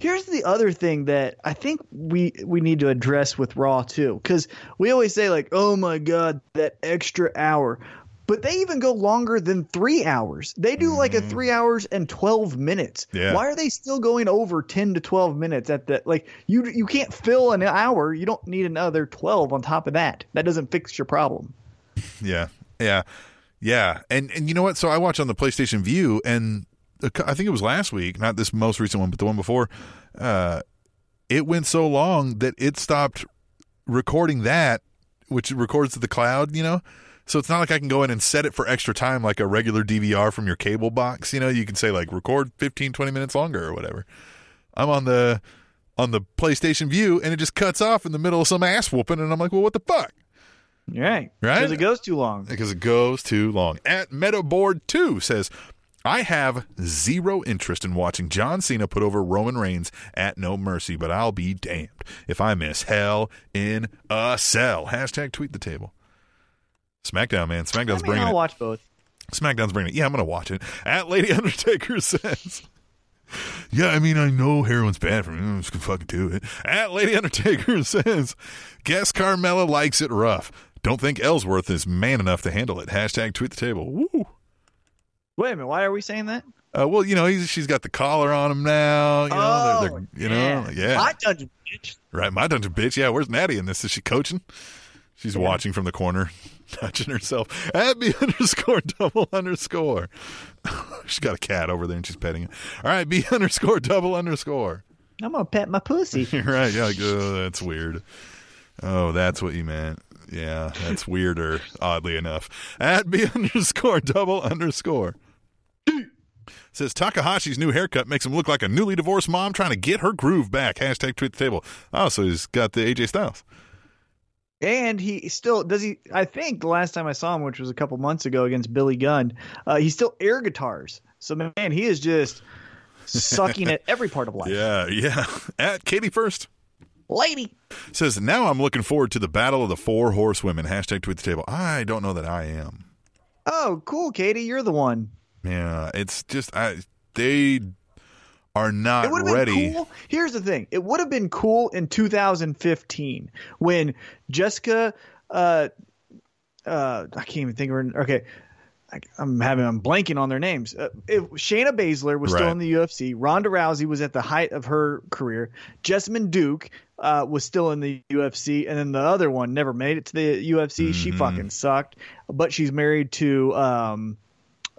Here's the other thing that I think we we need to address with Raw too, because we always say like, "Oh my god, that extra hour," but they even go longer than three hours. They do like a three hours and twelve minutes. Mm-hmm. Yeah. Why are they still going over ten to twelve minutes at that? like? You you can't fill an hour. You don't need another twelve on top of that. That doesn't fix your problem. Yeah, yeah, yeah. And and you know what? So I watched on the PlayStation Vue, and I think it was last week, not this most recent one, but the one before. Uh, it went so long that it stopped recording that, which records to the cloud. You know. So it's not like I can go in and set it for extra time like a regular DVR from your cable box. You know, you can say like record 15, 20 minutes longer or whatever. I'm on the on the PlayStation Vue and it just cuts off in the middle of some ass whooping and I'm like, "Well, what the fuck?" Right. Right? Because it goes too long. because it goes too long. At Metaboard 2 says, I have zero interest in watching John Cena put over Roman Reigns at No Mercy, but I'll be damned if I miss Hell in a Cell. Hashtag tweet the table. SmackDown, man. SmackDown's I mean, bringing I'll it. watch both. SmackDown's bringing it. Yeah, I'm going to watch it. At Lady Undertaker says, Yeah, I mean, I know heroin's bad for me. I'm just going to fucking do it. At Lady Undertaker says, Guess Carmella likes it rough. Don't think Ellsworth is man enough to handle it. Hashtag tweet the table. Woo. Wait a minute. Why are we saying that? Uh, well, you know, he's, she's got the collar on him now. You know, they're, they're- you know, yeah. My dungeon bitch. Right, my dungeon bitch. Yeah, where's Natty in this? Is she coaching? She's watching from the corner, touching herself. At B underscore double underscore. she's got a cat over there and she's petting it. All right, B underscore double underscore. I'm gonna pet my pussy. Right. Yeah, like, oh, that's weird. Oh, that's what you meant. Yeah, that's weirder, oddly enough. At B underscore double underscore. Says Takahashi's new haircut makes him look like a newly divorced mom trying to get her groove back. Hashtag tweet the table. Oh, so he's got the AJ Styles. And he still does he I think the last time I saw him, which was a couple months ago against Billy Gunn, uh, he still air guitars. So man, he is just sucking at every part of life. Yeah, yeah. At Katie first. Lady. Says, now I'm looking forward to the battle of the four horsewomen. Hashtag tweet the table. I don't know that I am. Oh, cool, Katie, you're the one. Yeah, it's just I they are not It would have ready. been cool. Here's the thing. It would have been cool in 2015 when Jessica uh, uh, I can't even think of her. Okay. I, I'm having I'm blanking on their names. Uh, if Shayna Baszler was still in the UFC. Ronda Rousey was at the height of her career. Jessamyn Duke uh, was still in the UFC, and then the other one never made it to the UFC. She Mm-hmm. fucking sucked, but she's married to um,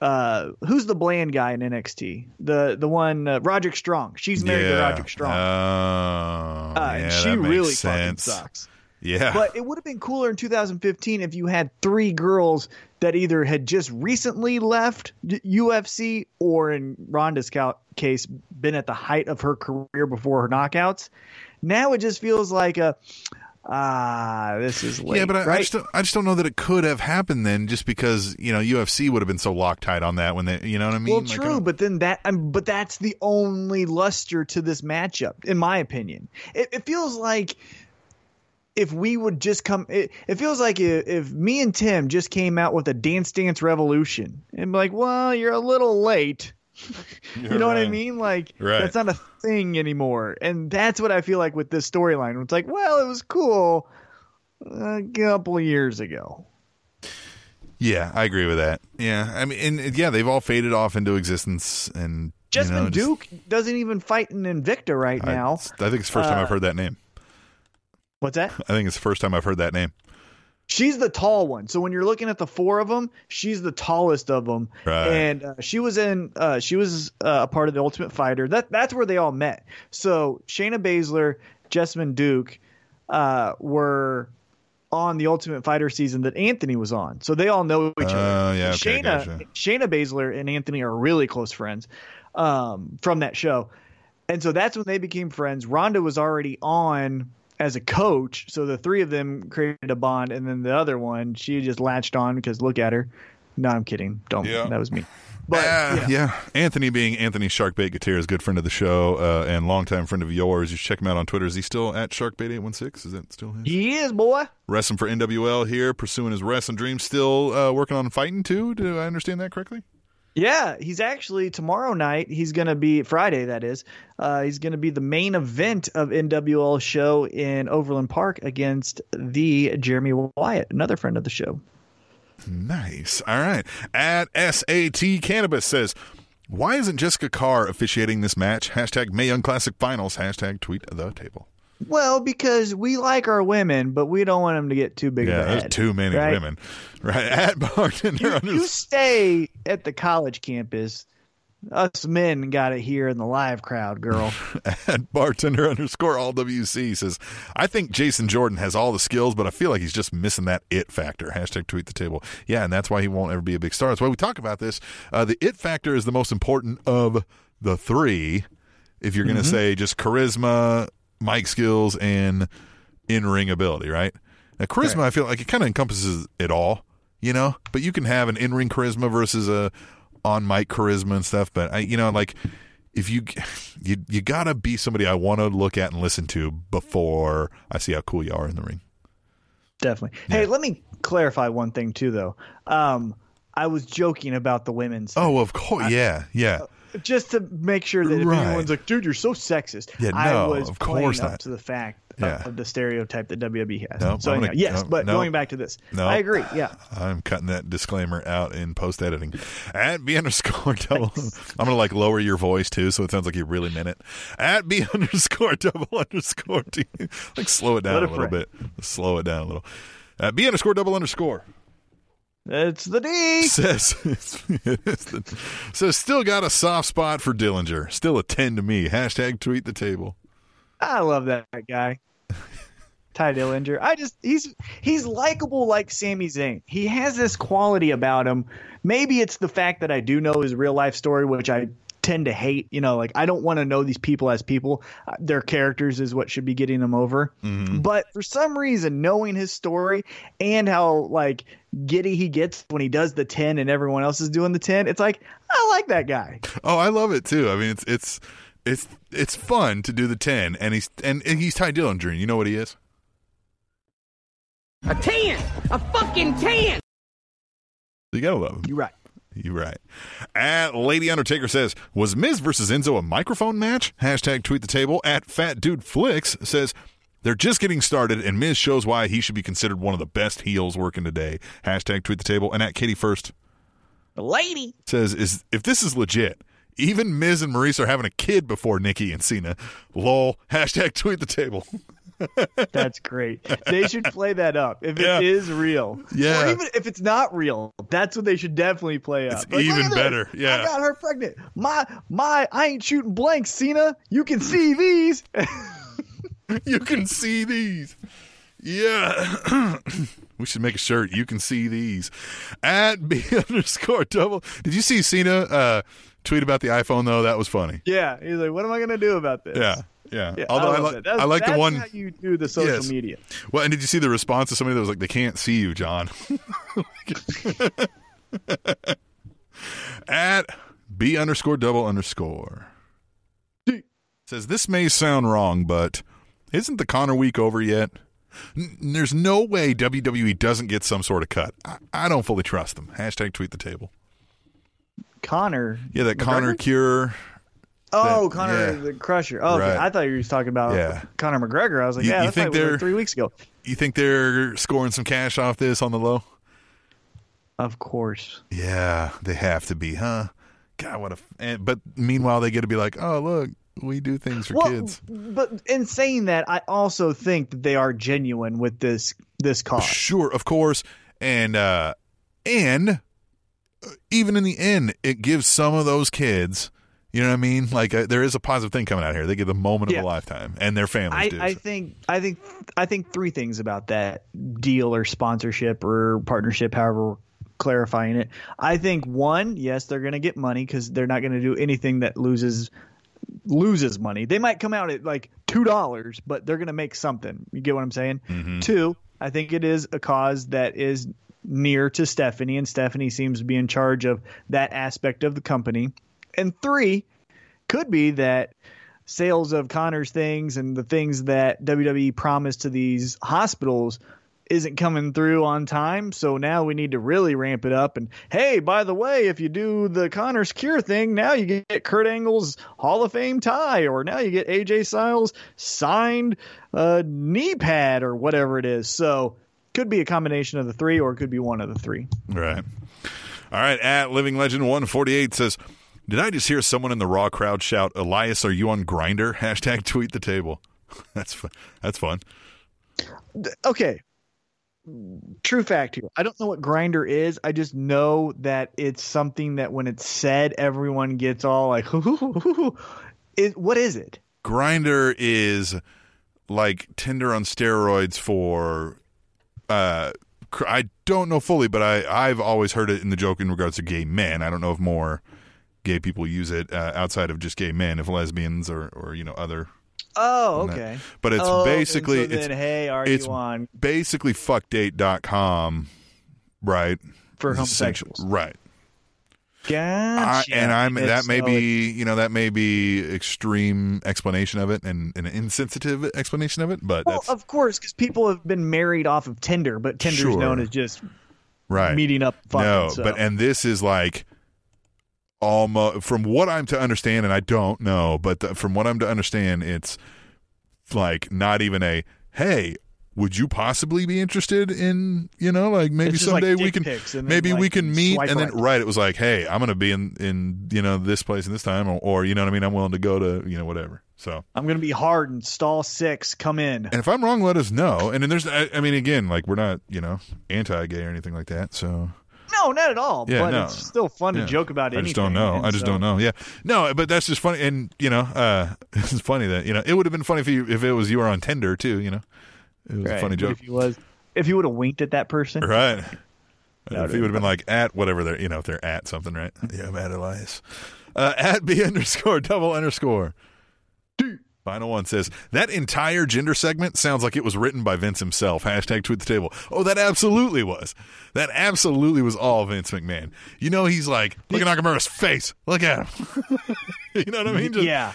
uh, who's the bland guy in NXT? The the one uh, Roderick Strong. She's married to Roderick Strong. Oh, Uh, yeah, and she really sense. fucking sucks. Yeah. But it would have been cooler in 2015 if you had three girls that either had just recently left UFC or, in Ronda's ca- case, been at the height of her career before her knockouts. Now it just feels like a ah, this is late. yeah, but I, I just don't, I just don't know that it could have happened then, just because you know UFC would have been so loctite on that when they, you know what I mean? well, Like, true, don't- but then that, um, but that's the only luster to this matchup, in my opinion. It, it feels like if we would just come, it, it feels like if, if me and Tim just came out with a Dance Dance Revolution, and be like, well, you're a little late. you know what I mean? Like Right. that's not a thing anymore, and that's what I feel like with this storyline. It's like, well, it was cool a couple years ago. yeah, I agree with that. Yeah, I mean, and yeah, they've all faded off into existence, and Jessamyn you know, just- Duke doesn't even fight in Invicta right I, now. I think it's the first time Uh, I've heard that name. What's that? I think it's the first time I've heard that name. She's the tall one. So when you're looking at the four of them, she's the tallest of them. Right. And uh, she was in. Uh, she was uh, a part of the Ultimate Fighter. That that's where they all met. So Shayna Baszler, Jessamyn Duke, uh, were on the Ultimate Fighter season that Anthony was on. So they all know each Oh, other. yeah, okay, Shayna gotcha. Shayna Baszler and Anthony are really close friends um, from that show. And so that's when they became friends. Ronda was already on as a coach, so the three of them created a bond, and then the other one she just latched on because look at her. No, I'm kidding. Don't. Yeah. That was me. But Ah, you know, yeah, Anthony being Anthony Sharkbait Gutierrez, good friend of the show uh, and longtime friend of yours. You should check him out on Twitter. Is he still at Sharkbait eight one six? Is that still his? he is boy. Wrestling for NWL here, pursuing his wrestling dreams. Still uh, working on fighting too. Do I understand that correctly? Yeah, he's actually tomorrow night. He's going to be Friday. That is. Uh, he's going to be the main event of NWL show in Overland Park against the Jeremy Wyatt, another friend of the show. Nice. All right. At SAT Cannabis says, why isn't Jessica Carr officiating this match? Hashtag Mae Young Classic Finals. Hashtag tweet the table. Well, because we like our women, but we don't want them to get too big Yeah, of a there's head. too many right? women. Right. At bartender You, under- you stay at the college campus. Us men got it here in the live crowd, girl. at bartender underscore all WC says, I think Jason Jordan has all the skills, but I feel like he's just missing that it factor. Hashtag tweet the table. Yeah, and that's why he won't ever be a big star. That's why we talk about this. Uh, the it factor is the most important of the three. If you're going to say just charisma, mic skills, and in ring ability, right? Now, charisma, I feel like it kind of encompasses it all, you know. But you can have an in ring charisma versus a on mic charisma and stuff. But I, you know, like if you you you gotta be somebody I want to look at and listen to before I see how cool you are in the ring. Definitely. Hey, let me clarify one thing too, though. Um, I was joking about the women's. Oh, of course, yeah, yeah. Just to make sure that if Right. anyone's like, "Dude, you're so sexist," Yeah, I no, was of course up not. to the fact Yeah. of the stereotype that WWE has. No, so I'm anyhow, yes, no, but no. going back to this. I agree. Yeah, I'm cutting that disclaimer out in post editing. At B underscore double, I'm gonna like lower your voice too, so it sounds like you really meant it. At B underscore double underscore T, like slow it down Let a it little fray. bit. Slow it down a little. At B underscore double underscore it's the D. says says still got a soft spot for Dillinger. Still a ten to me. Hashtag tweet the table. I love that guy. Tye Dillinger. I just he's he's likable like Sami Zayn. He has this quality about him. Maybe it's the fact that I do know his real life story, which I tend to hate. You know, like I don't want to know these people as people. Uh, their characters is what should be getting them over. But for some reason, knowing his story and how like giddy he gets when he does the ten and everyone else is doing the ten, it's like I like that guy. Oh, I love it too. I mean, it's it's it's it's fun to do the ten, and he's and, and he's Tye Dillinger. and You know what he is? A 10! A fucking 10! You gotta love him. You're right. You're right. At Lady Undertaker says, was Miz versus Enzo a microphone match? Hashtag tweet the table. At Fat Dude Flicks says, They're just getting started, and Miz shows why he should be considered one of the best heels working today. Hashtag tweet the table. And at Katie First the Lady. says, "Is if this is legit, even Miz and Maryse are having a kid before Nikki and Cena. Lol. Hashtag tweet the table. That's great. They should play that up if Yeah. it is real. Yeah. Or even if it's not real, that's what they should definitely play up. It's look even at this. better, yeah. I got her pregnant. My my I ain't shooting blanks, Cena. You can see these. you can see these. Yeah. we should make a shirt. You can see these. At B underscore double. Did you see Cena uh, tweet about the iPhone, though? That was funny. yeah. He's like, what am I gonna do about this? Yeah. Yeah. Yeah, Although I, love like that. That's- I like the that's one. how you do the social Yes. media. Well, and did you see the response to somebody that was like, they can't see you, John? At B underscore double underscore. D. Says, this may sound wrong, but isn't the Connor's Cure over yet? N- there's no way WWE doesn't get some sort of cut. I, I don't fully trust them. Hashtag tweet the table. Connor. Yeah, that McGregor? Connor cure. Oh, that- Connor yeah. the Crusher. Oh, okay. I thought you were talking about Yeah. Conor McGregor. I was like, You- yeah, you that's think like, they're- like three weeks ago. You think they're scoring some cash off this on the low? Of course. Yeah, they have to be, huh? God, what a. And, but meanwhile, they get to be like, oh, look, we do things for well, kids. but in saying that, I also think that they are genuine with this this cause. Sure, of course, and uh, and uh, even in the end, it gives some of those kids. You know what I mean? Like uh, there is a positive thing coming out here. They get the moment of a lifetime, and their families I, do. I so. think I think I think three things about that deal or sponsorship or partnership, however we're clarifying it. I think one, yes, they're going to get money because they're not going to do anything that loses loses money. They might come out at like two dollars, but they're going to make something. You get what I'm saying? Mm-hmm. Two, I think it is a cause that is near to Stephanie, and Stephanie seems to be in charge of that aspect of the company. And three, could be that sales of Connor's things and the things that WWE promised to these hospitals isn't coming through on time. So now we need to really ramp it up. And hey, by the way, if you do the Connor's Cure thing, now you get Kurt Angle's Hall of Fame tie, or now you get AJ Styles signed uh, knee pad or whatever it is. So could be a combination of the three, or it could be one of the three. Right. All right. At Living Legend 148 says, Did I just hear someone in the Raw crowd shout, Elias, are you on Grindr? Hashtag tweet the table. That's fun. That's fun. okay true fact here i don't know what Grindr is i just know that it's something that when it's said everyone gets all like it, what is it Grindr is like Tinder on steroids for. Uh, I don't know fully, but I I've always heard it in the joke in regards to gay men. I don't know if more gay people use it uh, outside of just gay men, if lesbians or or you know other. oh than that. okay But it's Oh, basically so it's hey are it's you on basically fuckdate.com, right? for homosexuals right? I, and I'm It's- that may so be you know that may be extreme explanation of it and an insensitive explanation of it, but well, of course, because people have been married off of Tinder, but Tinder's Sure. known as just right. meeting up. Fun, no, so. but and this is like almost from what I'm to understand, and I don't know, but the, from what I'm to understand, it's like not even a hey. Would you possibly be interested in you know like maybe just like someday we can pics and then, maybe we can meet and then right. right it was like hey I'm gonna be in in you know this place and this time or, or you know what I mean I'm willing to go to you know whatever so I'm gonna be hard and stall six. Come in. and if I'm wrong let us know and then there's I, I mean again like we're not you know anti-gay or anything like that so No, not at all. Yeah, but no. it's still fun Yeah. to joke about I just don't know. and I just so- don't know. Yeah, no, but that's just funny, and you know, uh, it's funny that you know it would have been funny if you if it was you were on Tinder too. You know, it was Right. a funny But joke, If he was, if you would have winked at that person, right? If he would have been like at whatever they're you know if they're at something, right? Yeah, I'm at Elias. Uh, at B underscore double underscore. Final one says that entire Jinder segment sounds like it was written by Vince himself. Hashtag tweet the table. Oh, that absolutely was. That absolutely was all Vince McMahon. You know, he's like, look at Nakamura's face. Look at him. you know what I mean? Just- yeah.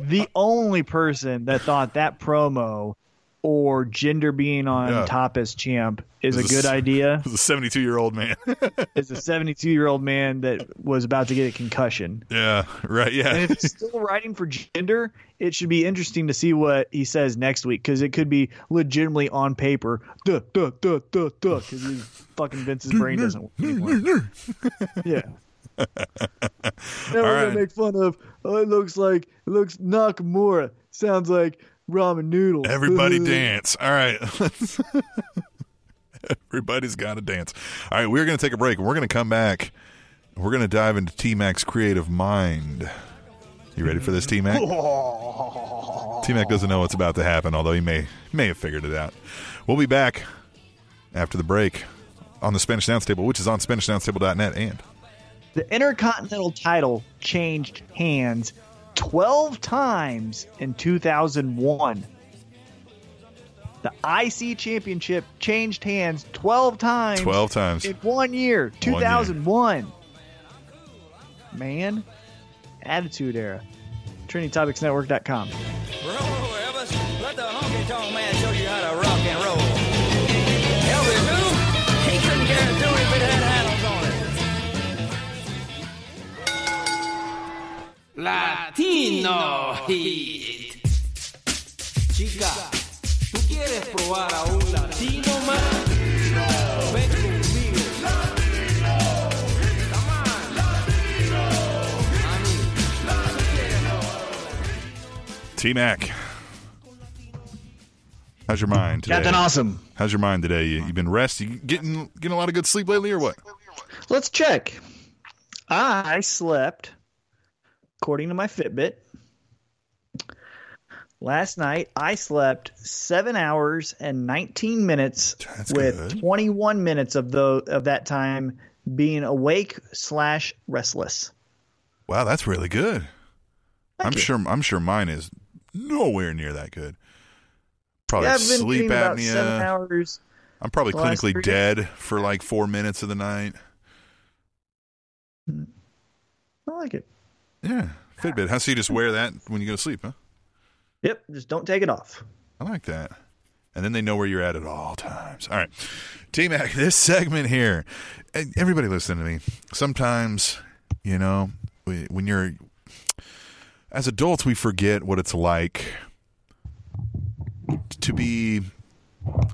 The only person that thought that promo or Jinder being on Yeah. top as champ is a good is- idea. It was a 72 year old man. Is a 72 year old man that was about to get a concussion. yeah, right. Yeah. And if he's still writing for Jinder, it should be interesting to see what he says next week because it could be legitimately on paper, duh, duh, duh, duh, duh, because fucking Vince's brain doesn't work anymore. yeah. Now we're right. gonna make fun of. Oh, it looks like it looks Nakamura. Sounds like ramen noodles. Everybody dance. All right. Everybody's got to dance. All right, we're going to take a break. We're going to come back. We're going to dive into T Mac's creative mind. You ready for this, T Mac? T Mac doesn't know what's about to happen, although he may may have figured it out. We'll be back after the break on the Spanish Announce Table, which is on SpanishAnnounceTable.net and The Intercontinental title changed hands 12 times in 2001. The IC Championship changed hands 12 times 12 times. in one year, 2001. Man, Attitude Era. TrendingTopicsNetwork.com. Roll, Latino Hit. Chica, ¿tú quieres probar a un latino más? Ven conmigo. Come on. Mami, ¿tú quieres probar? T Mac. How's your mind today? Captain Awesome. How's your mind today? You, you been resting? You getting getting a lot of good sleep lately, or what? Let's check. I slept, according to my Fitbit, last night. I slept seven hours and 19 minutes, That's with good. 21 minutes of the of that time being awake slash restless. Wow, that's really good. I'm you. sure. I'm sure mine is nowhere near that good. Probably Yeah, sleep apnea. seven hours. I'm probably clinically three days. dead for like four minutes of the night. Hmm. I like it. Yeah, Fitbit. How so you just wear that when you go to sleep, huh? Yep, just don't take it off. I like that. And then they know where you're at at all times. All right. T Mac, this segment here, everybody listen to me. Sometimes, you know, when you're, as adults, we forget what it's like to be,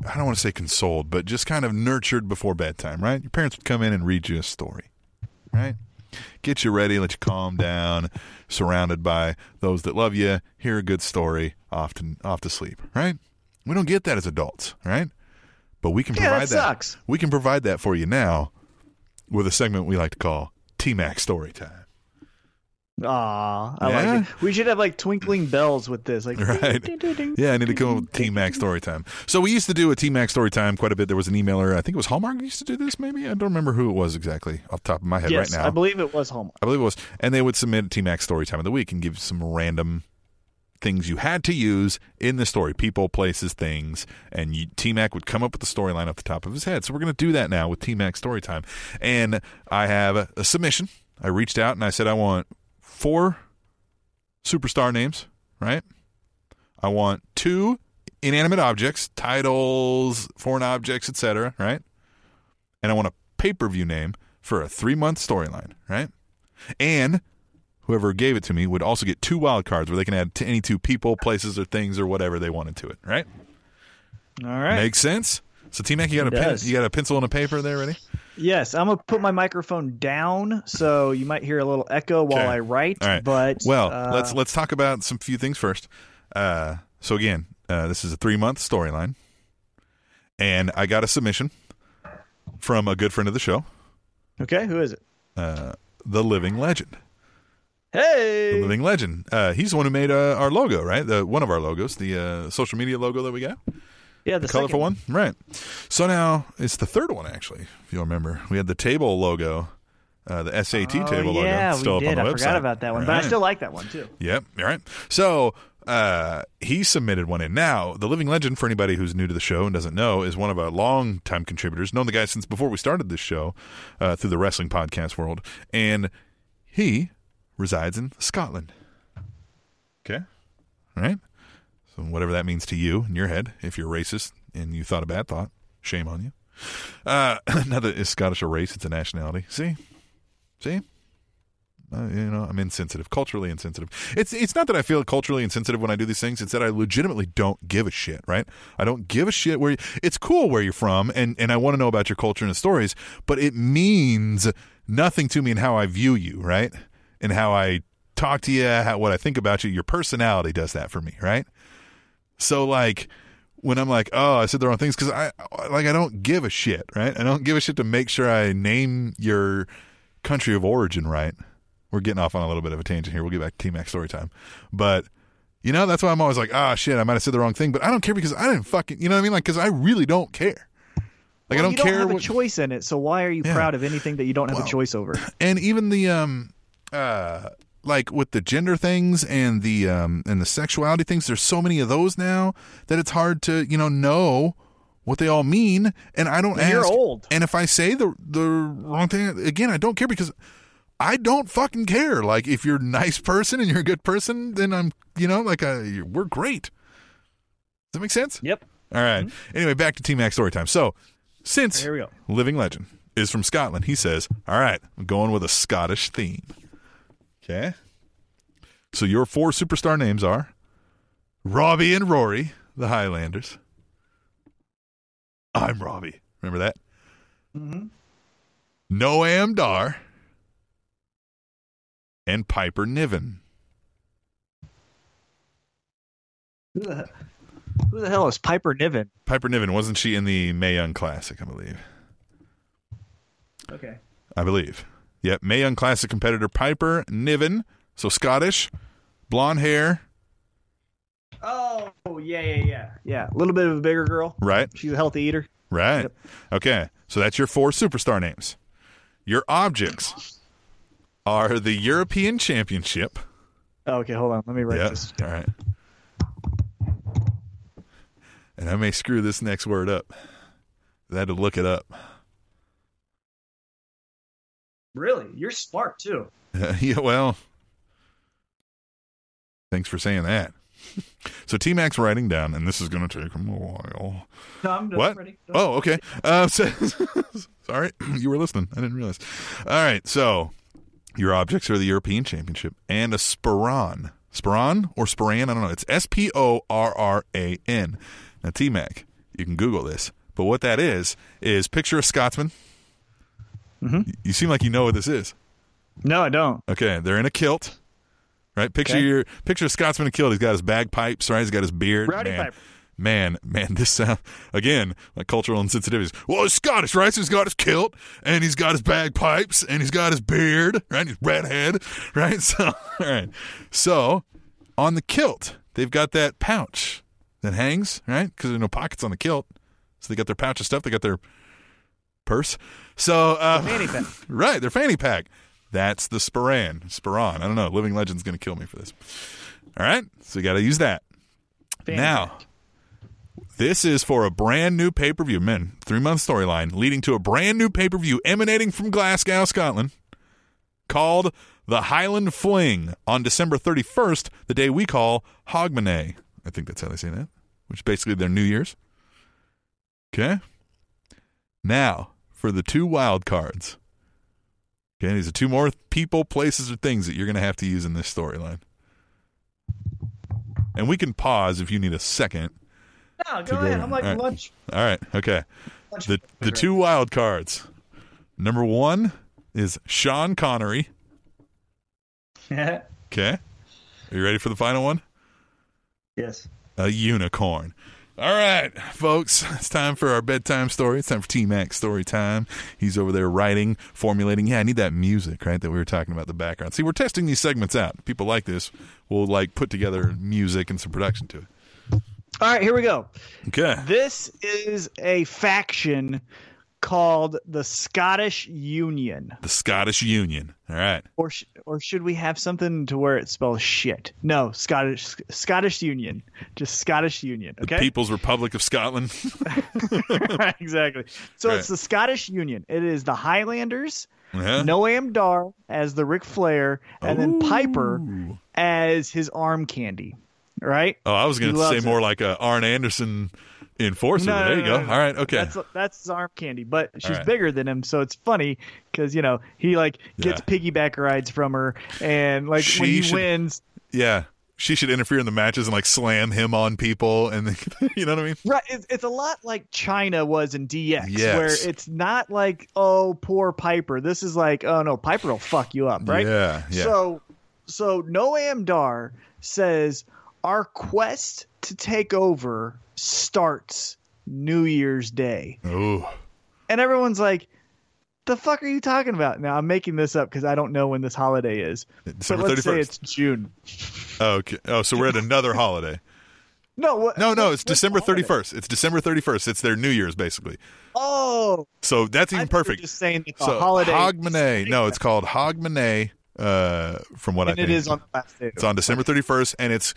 I don't want to say consoled, but just kind of nurtured before bedtime, right? Your parents would come in and read you a story, right? Get you ready, let you calm down, surrounded by those that love you, hear a good story, off to, off to sleep, right? We don't get that as adults, right? But we can Yeah, that provide sucks. We can provide that for you now with a segment we like to call T Mac Story Time. Aw, I Yeah? like it. We should have like twinkling bells with this. Like, Right. ding, ding, ding, Yeah, I need to come up with T Mac Story Time. So we used to do a T Mac Story Time quite a bit. There was an emailer, I think it was Hallmark used to do this, maybe? I don't remember who it was exactly off the top of my head Yes, right now. I believe it was Hallmark. I believe it was. And they would submit T Mac story time of the week and give some random things you had to use in the story people, places, things. And T Mac would come up with the storyline off the top of his head. So we're going to do that now with T Mac story time. And I have a, a submission. I reached out and I said, I want four superstar names, right? I want two inanimate objects, titles, foreign objects, etc., right? And I want a pay per view name for a three month storyline, right? And whoever gave it to me would also get two wild cards where they can add to any two people, places, or things or whatever they wanted to it, right? All right. Makes sense. So T Mac, you got a pen, you got a pencil and a paper there ready? Yes, I'm gonna put my microphone down, so you might hear a little echo while Okay. I write. All right. But well, uh, let's let's talk about some few things first. Uh, so again, uh, this is a three month storyline, and I got a submission from a good friend of the show, Okay, who is it? uh, the Living Legend. Hey, the Living Legend. Uh, he's the one who made uh, our logo, right? The one of our logos, the uh, social media logo that we got, yeah, the, the colorful one, right? So now it's the third one, actually. If you'll remember, we had the table logo, uh, the SAT Oh, table yeah, logo, still we up did. on the I website. forgot about that one, but I still like that one too. Yep. All right. So uh, he submitted one in. Now, the Living Legend, for anybody who's new to the show and doesn't know, is one of our long-time contributors. Known the guy since before we started this show uh, through the wrestling podcast world, and he resides in Scotland. Okay. All right. So whatever that means to you in your head, if you're racist and you thought a bad thought, shame on you. Uh, is Scottish a race; it's a nationality. See, see. Uh, you know, I'm insensitive, culturally insensitive. It's it's not that I feel culturally insensitive when I do these things. It's that I legitimately don't give a shit. Right? I don't give a shit where you, it's cool where you're from, and and I want to know about your culture and stories, but it means nothing to me in how I view you, right? And how I talk to you, how, what I think about you. Your personality does that for me, right? So like when I'm like, oh, I said the wrong things because I like I don't give a shit, right? I don't give a shit to make sure I name your country of origin right. We're getting off on a little bit of a tangent here. We'll get back to T Mac story time, but you know that's why I'm always like, ah, shit, I might have said the wrong thing, but I don't care because I didn't fucking, you know what I mean? Like because I really don't care. Like I don't you don't care have what, a choice in it, so why are you Yeah. proud of anything that you don't have Well, a choice over? and even the um uh like with the gender things and the um and the sexuality things there's so many of those now that it's hard to you know know what they all mean and i don't you're ask old. and if i say the the wrong thing again i don't care because i don't fucking care like if you're a nice person and you're a good person then i'm you know like uh we're great does that make sense Yep. all right. Anyway, back to T Mac story time. So, since Here we go. Living Legend is from Scotland, he says, All right, I'm going with a Scottish theme. Okay. So, your four superstar names are Robbie and Rory, the Highlanders. I'm Robbie. Remember that? Mm-hmm. Noam Dar and Piper Niven. Who the, who the hell is Piper Niven? Piper Niven, wasn't she in the Mae Young Classic, I believe? Okay. I believe. Yep, Mae Young Classic competitor Piper Niven, so Scottish, blonde hair, Oh, yeah, yeah, yeah. Yeah, a little bit of a bigger girl. right? She's a healthy eater. Right. Yep. Okay, so that's your four superstar names. Your objects are the European Championship. Oh, okay, hold on. Let me write Yeah, this. all right. And I may screw this next word up. I had to look it up. Really? You're smart, too. yeah, well, thanks for saying that. so T Mac's writing down, and this is going to take him a while. No. What? Ready? Oh, okay. Uh, so, sorry, you were listening. I didn't realize. All right, so your objects are the European Championship and a Sporran. Sporran or Sporran? I don't know. It's S P O R R A N. Now, T Mac, you can Google this, but what that is is picture a Scotsman. Mhm. You seem like you know what this is. No, I don't. Okay, they're in a kilt, right? Picture Okay. your picture a Scotsman in a kilt. He's got his bagpipes, right? He's got his beard. Rowdy man, Piper. man, man, this sound again like cultural insensitivities. Well, he's Scottish, right? So he's got his kilt and he's got his bagpipes and he's got his beard, right? His redhead, right? So, all right. So, on the kilt, they've got that pouch that hangs, right? Because there's no pockets on the kilt, so they got their pouch of stuff. They got their purse. So, uh, Fanny pack. Right, their fanny pack. That's the Sporran. Sporran. I don't know. Living Legend's going to kill me for this. All right, so you got to use that. Fanny now, pack. this is for a brand new pay per view. Men, three month storyline leading to a brand new pay per view emanating from Glasgow, Scotland, called the Highland Fling on December 31st, the day we call Hogmanay. I think that's how they say that, which is basically their New Year's. Okay. Now, for the two wild cards. Okay, these are two more people, places, or things that you're going to have to use in this storyline. And we can pause if you need a second. No, go ahead. I'm like All right. lunch. All right, okay. lunch The the two wild cards. Number one is Sean Connery. Okay, are you ready for the final one? yes. a unicorn. All right, folks, it's time for our bedtime story. It's time for T Mac story time. He's over there writing, formulating. Yeah, I need that music, right? That we were talking about the background. See, we're testing these segments out. People like this. We'll like put together music and some production to it. All right, here we go. Okay. This is a faction called the Scottish Union. The Scottish Union. All right. Or sh- or should we have something to where it spells shit? No, Scottish Scottish Union. Just Scottish Union, The okay? People's Republic of Scotland. right, exactly. So Right. it's the Scottish Union. It is the Highlanders, Yeah. Noam Dar as the Ric Flair, and then Piper as his arm candy. right? Oh, I was going to say more it. like a Arn Anderson enforcer. No, there you go. All right. Okay. That's that's his arm candy, but she's right. bigger than him, so it's funny because you know he like gets Yeah. piggyback rides from her, and like She when he should- wins, yeah. She should interfere in the matches and like slam him on people, and then, you know what I mean? right? It's, it's a lot like China was in DX, Yes. where it's not like oh poor Piper. This is like oh no, Piper will fuck you up, right? Yeah. Yeah. So so Noam Dar says our quest to take over starts New Year's Day. Ooh. And everyone's like, the fuck are you talking about? Now I'm making this up because I don't know when this holiday is. December but let's say 31st. it's June. Okay. Oh, so we're at another holiday. No, what, No, no, what- it's December holiday? 31st. It's December 31st. It's their New Year's, basically. Oh, So that's even perfect. Just saying it's so holiday. Hogmanay. No, it's called Hogmanay. Uh, from what and I it think is on the last day. It's on December 31st, and it's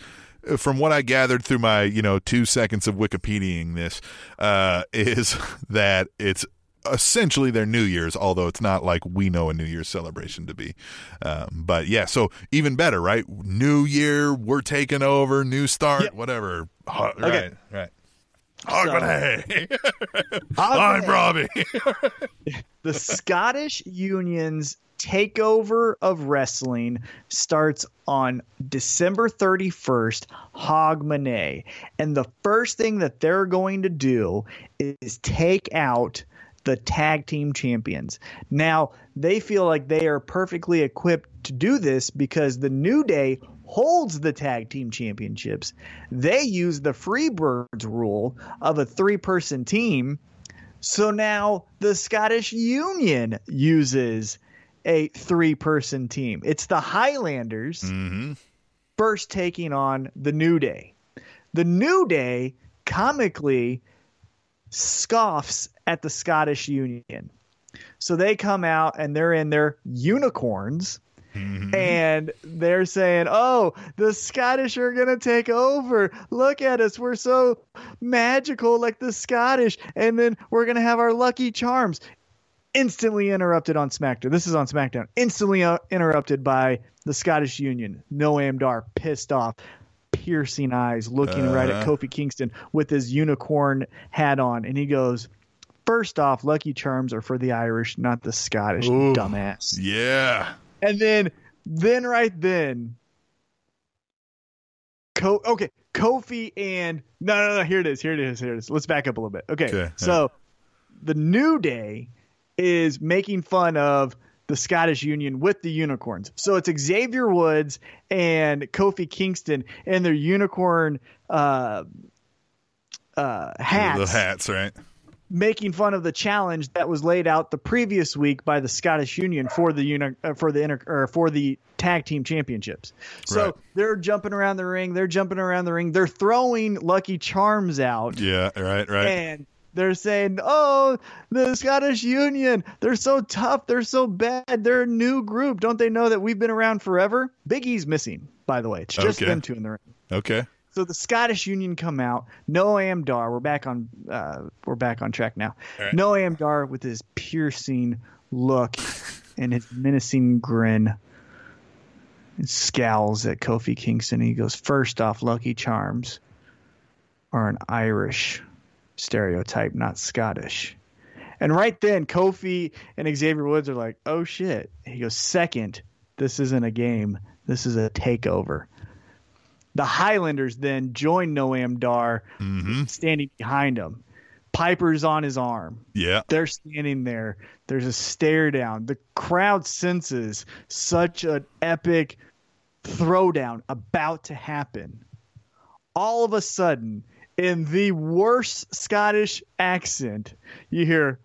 from what I gathered through my you know two seconds of Wikipediaing this uh, is that it's essentially their New Year's, although it's not like we know a New Year's celebration to be. Um, but yeah, so even better, right? New Year, we're taking over, new start, Yep. whatever. Okay. Right, Hogmanay. I'm Robbie. the Scottish Union's takeover of wrestling starts on December 31st, Hogmanay. And the first thing that they're going to do is take out the tag team champions. Now, they feel like they are perfectly equipped to do this because the New Day holds the tag team championships. They use the Freebirds rule of a three person team. So now the Scottish Union uses a three person team. It's the Highlanders hmm first taking on the New Day. The New Day comically scoffs at the Scottish Union. So they come out and they're in their unicorns and they're saying, "Oh, the Scottish are going to take over. Look at us. We're so magical like the Scottish and then we're going to have our lucky charms." Instantly interrupted on SmackDown. This is on SmackDown. Instantly uh, interrupted by the Scottish Union. Noam Dar pissed off, piercing eyes, looking right at Uh-huh. Kofi Kingston with his unicorn hat on, and he goes, First off, Lucky Charms are for the Irish, not the Scottish, Ooh. dumbass. Yeah. And then, then right then, Co- okay, Kofi and no, no, no. Here it is. Here it is. Here it is. Let's back up a little bit. Okay, Okay, so the New Day is making fun of the Scottish Union with the unicorns. So it's Xavier Woods and Kofi Kingston and their unicorn uh, uh, hats The hats, right? Making fun of the challenge that was laid out the previous week by the Scottish Union for the uni- uh, for the inter- or for the tag team championships. So Right. they're jumping around the ring, they're jumping around the ring, they're throwing Lucky Charms out, Yeah, right, right. and they're saying, "Oh, the Scottish Union, they're so tough, they're so bad, they're a new group. Don't they know that we've been around forever?" Big E's missing, by the way. It's just Okay. them two in the ring. Okay. So the Scottish Union come out. Noam Dar. We're back on. Uh, we're back on track now. Right. Noam Dar with his piercing look and his menacing grin. And scowls at Kofi Kingston. He goes, First off, Lucky Charms are an Irish stereotype, not Scottish. And right then, Kofi and Xavier Woods are like, Oh shit. He goes, Second, this isn't a game. This is a takeover. The Highlanders then join Noam Dar, mm-hmm. standing behind him. Piper's on his arm. Yeah. They're standing there. There's a stare down. The crowd senses such an epic throwdown about to happen. All of a sudden, in the worst Scottish accent, you hear,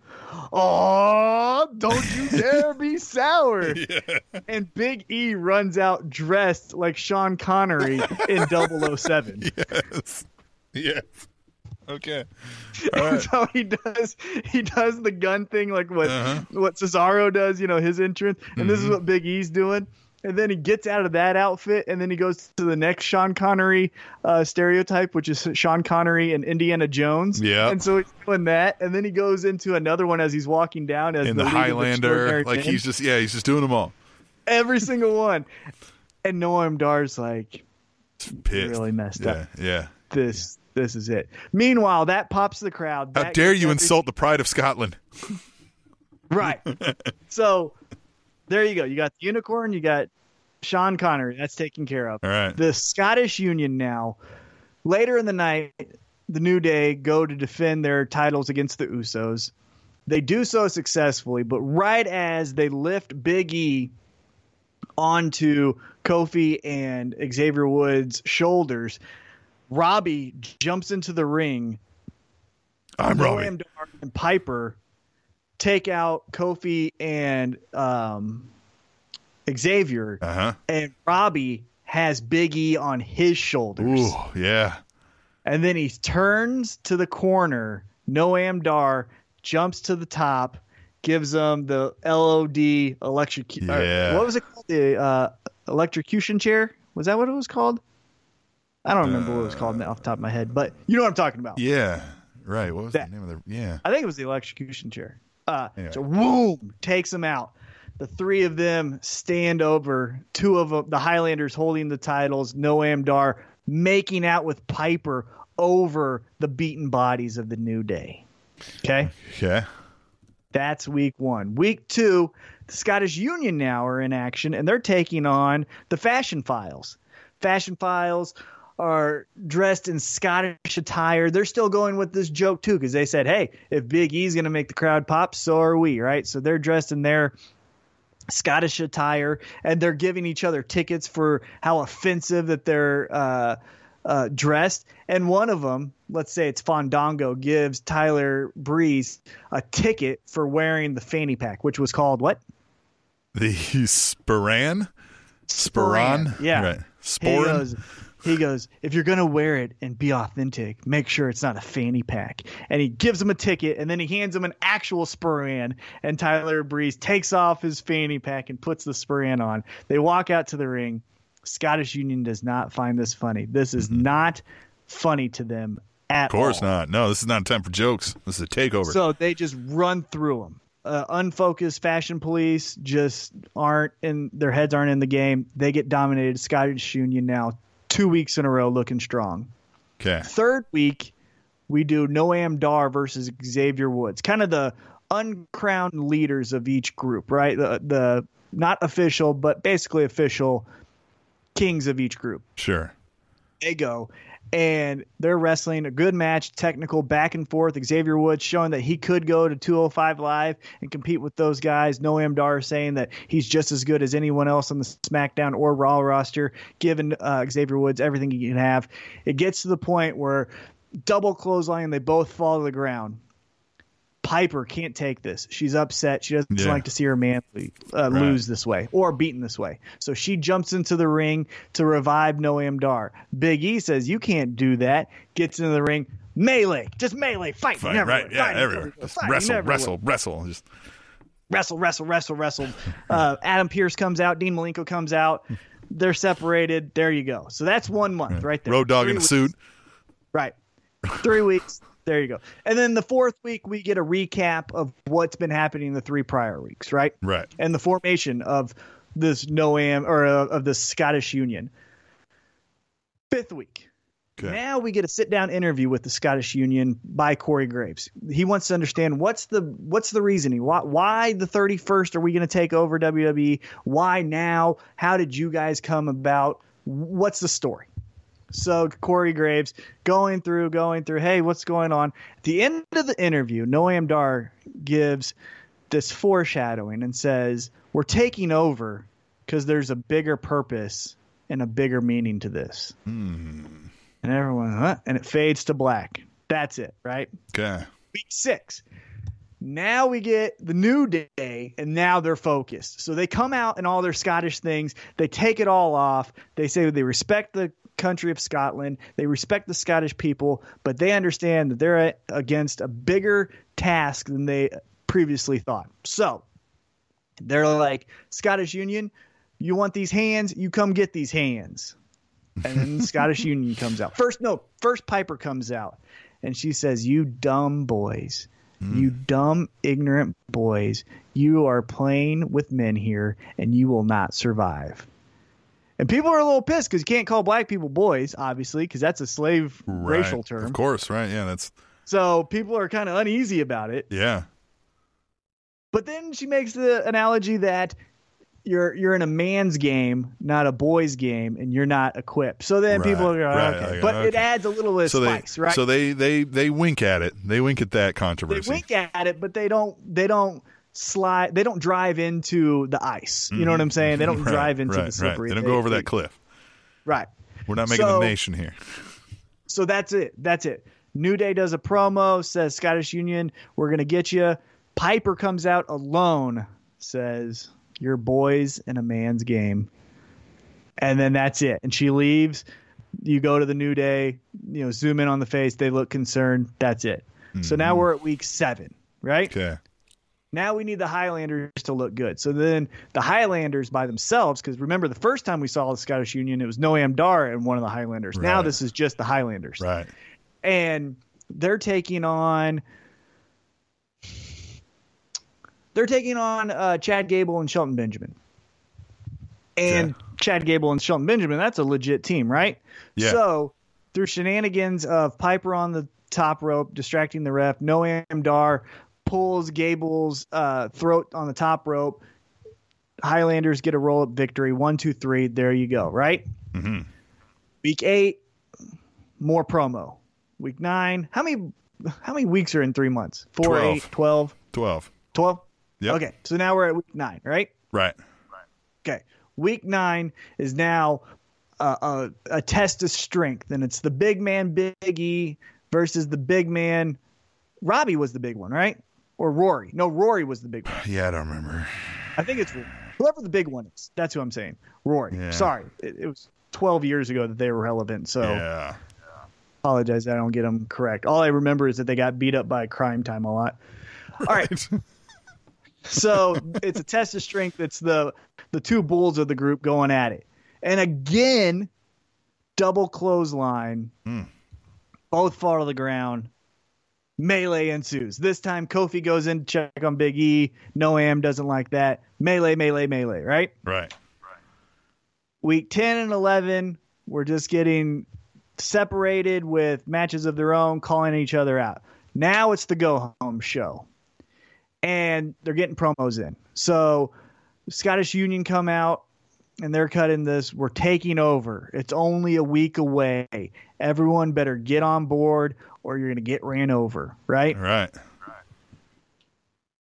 Oh, don't you dare be sour. And Big E runs out dressed like Sean Connery in 007. Yes. Yes. Okay. All right. so he does he does the gun thing like what Uh-huh. what Cesaro does, you know, his entrance, and this is what Big E's doing. And then he gets out of that outfit, and then he goes to the next Sean Connery uh, stereotype, which is Sean Connery and Indiana Jones. Yeah. And so he's doing that, and then he goes into another one as he's walking down as In the, the Highlander, like he's just yeah, he's just doing them all. every single one. And Noam Dar's like, Pissed. really messed yeah, up. Yeah. This this is it. Meanwhile, that pops the crowd. How That dare you every- insult the pride of Scotland? Right. so there you go. You got the unicorn. You got Sean Connery. That's taken care of. All right. The Scottish Union now. Later in the night, the New Day go to defend their titles against the Usos. They do so successfully, but right as they lift Big E onto Kofi and Xavier Woods' shoulders, Robbie jumps into the ring I'm Robbie. And Piper take out Kofi and um, Xavier, Uh huh. and Robbie has Big E on his shoulders. Ooh, yeah. And then he turns to the corner. Noam Dar jumps to the top, gives him the LOD electric. Yeah. what was it called? The uh, electrocution chair? Was that what it was called? I don't remember what it was called off the top of my head, but you know what I'm talking about. Yeah. Right. What was That- the name of the? Yeah. I think it was the electrocution chair. Uh, Anyway. So, boom, takes them out. The three of them stand over, two of them, the Highlanders holding the titles, Noam Dar making out with Piper over the beaten bodies of the New Day. Okay? Yeah. That's week one. Week two, the Scottish Union now are in action, and they're taking on the Fashion Files. Fashion Files are dressed in Scottish attire. They're still going with this joke too, because they said, "Hey, if Big E's going to make the crowd pop, so are we." Right? So they're dressed in their Scottish attire, and they're giving each other tickets for how offensive that they're uh, uh, dressed. And one of them, let's say it's Fandango, gives Tyler Breeze a ticket for wearing the fanny pack, which was called what? The Sporran. Sporran. Yeah. Right. Sporran. He goes, if you're gonna wear it and be authentic, make sure it's not a fanny pack. And he gives him a ticket, and then he hands him an actual Sporran. And Tyler Breeze takes off his fanny pack and puts the Sporran on. They walk out to the ring. Scottish Union does not find this funny. This is not funny to them at Mm-hmm. Of course all. not. No, this is not time for jokes. This is a takeover. So they just run through them. Uh, unfocused fashion police just aren't in their heads aren't in the game. They get dominated. Scottish Union now two weeks in a row looking strong. okay. Third week we do Noam Dar versus Xavier Woods, kind of the uncrowned leaders of each group, right? The the not official but basically official kings of each group Sure. they go and they're wrestling a good match, technical back and forth. Xavier Woods showing that he could go to 205 Live and compete with those guys. Noam Dar saying that he's just as good as anyone else on the SmackDown or Raw roster, giving uh, Xavier Woods everything he can have. It gets to the point where double clothesline they both fall to the ground. Piper can't take this. She's upset. She doesn't Yeah. like to see her man uh, lose this way or beaten this way. So she jumps into the ring to revive Noam Dar. Big E says, You can't do that. Gets into the ring. Melee. Just melee. Fight. fight never right. Yeah. Fight, Everywhere. never win. Just Fight, wrestle. Wrestle. Wrestle. Just Wrestle, wrestle, wrestle, wrestle. Uh, Adam Pearce comes out. Dean Malenko comes out. They're separated. There you go. So that's one month right there. road dog Three in a weeks. suit. Right. Three weeks. There you go. And then the fourth week, we get a recap of what's been happening the three prior weeks, right? Right. And the formation of this Noam or uh, of the Scottish Union. Fifth week. Okay. Now we get a sit down interview with the Scottish Union by Corey Graves. He wants to understand what's the what's the reasoning. Why why the 31st are we going to take over WWE? Why now? How did you guys come about? What's the story? So Corey Graves going through, going through. Hey, what's going on? At the end of the interview, Noam Dar gives this foreshadowing and says, "We're taking over because there's a bigger purpose and a bigger meaning to this." Hmm. And everyone, huh? And it fades to black. That's it, right? Okay. Week six. Now we get the new day, and now they're focused. So they come out in all their Scottish things. They take it all off. They say they respect the country of Scotland. They respect the Scottish people, but they understand that they're against a bigger task than they previously thought. So they're like, Scottish Union, you want these hands? You come get these hands. And then Scottish Union comes out. First, no, first Piper comes out, and she says, "You dumb boys, hmm. you dumb ignorant boys, you are playing with men here, and you will not survive." And people are a little pissed because you can't call black people boys, obviously, because that's a slave Right. racial term. Of course, right? Yeah, that's So people are kind of uneasy about it. yeah. But then she makes the analogy that you're you're in a man's game, not a boy's game, and you're not equipped. So then people Right, are going, right, okay. okay, But it adds a little bit of So they spice, right? so they they they wink at it. They wink at that controversy. they wink at it, but they don't they don't slide they don't drive into the ice. You know what I'm mm-hmm. saying? They don't Right, drive into right, the slippery. Right. They don't go over that cliff. Right. We're not making So- a nation here. So that's it. That's it. New Day does a promo, says Scottish Union, we're gonna get you. Piper comes out alone, says you're boys in a man's game, and then that's it. And she leaves. You go to the New Day, you know, zoom in on the face. They look concerned. That's it. So now mm-hmm. we're at week seven, right? Okay. Now we need the Highlanders to look good. So then the Highlanders by themselves, because remember the first time we saw the Scottish Union, it was Noam Dar and one of the Highlanders. Now this is just the Highlanders Right. and they're taking on they're taking on uh, Chad Gable and Shelton Benjamin. And Okay. Chad Gable and Shelton Benjamin, that's a legit team, right? Yeah. So through shenanigans of Piper on the top rope, distracting the ref, Noam Dar pulls Gable's uh, throat on the top rope. Highlanders get a roll up victory. One, two, three. There you go, right? Mm-hmm. Week eight, more promo. Week nine, how many how many weeks are in three months? Four, Twelve. eight, twelve, Twelve. twelve? Yep. Okay, so now we're at week nine, right? Right. Okay. Week nine is now a, a, a test of strength, and it's the big man Big E versus the big man. Robbie was the big one, right? Or Rory? No, Rory was the big one. Yeah, I don't remember. I think it's whoever the big one is. That's who I'm saying. Rory. Yeah. Sorry, it, it was 12 years ago that they were relevant. So Yeah. apologize that I don't get them correct. All I remember is that they got beat up by Crime Time a lot. All right. so it's a test of strength. It's the the two bulls of the group going at it, and again, double clothesline. Hmm. Both fall to the ground. Melee ensues. This time, Kofi goes in to check on Big E. Noam doesn't like that. Melee, melee, melee. Right. Right. Right. Week 10 and 11, we're just getting separated with matches of their own, calling each other out. Now it's the go home show. And they're getting promos in. So Scottish Union come out and they're cutting this. We're taking over. It's only a week away. Everyone better get on board or you're going to get ran over, right? Right.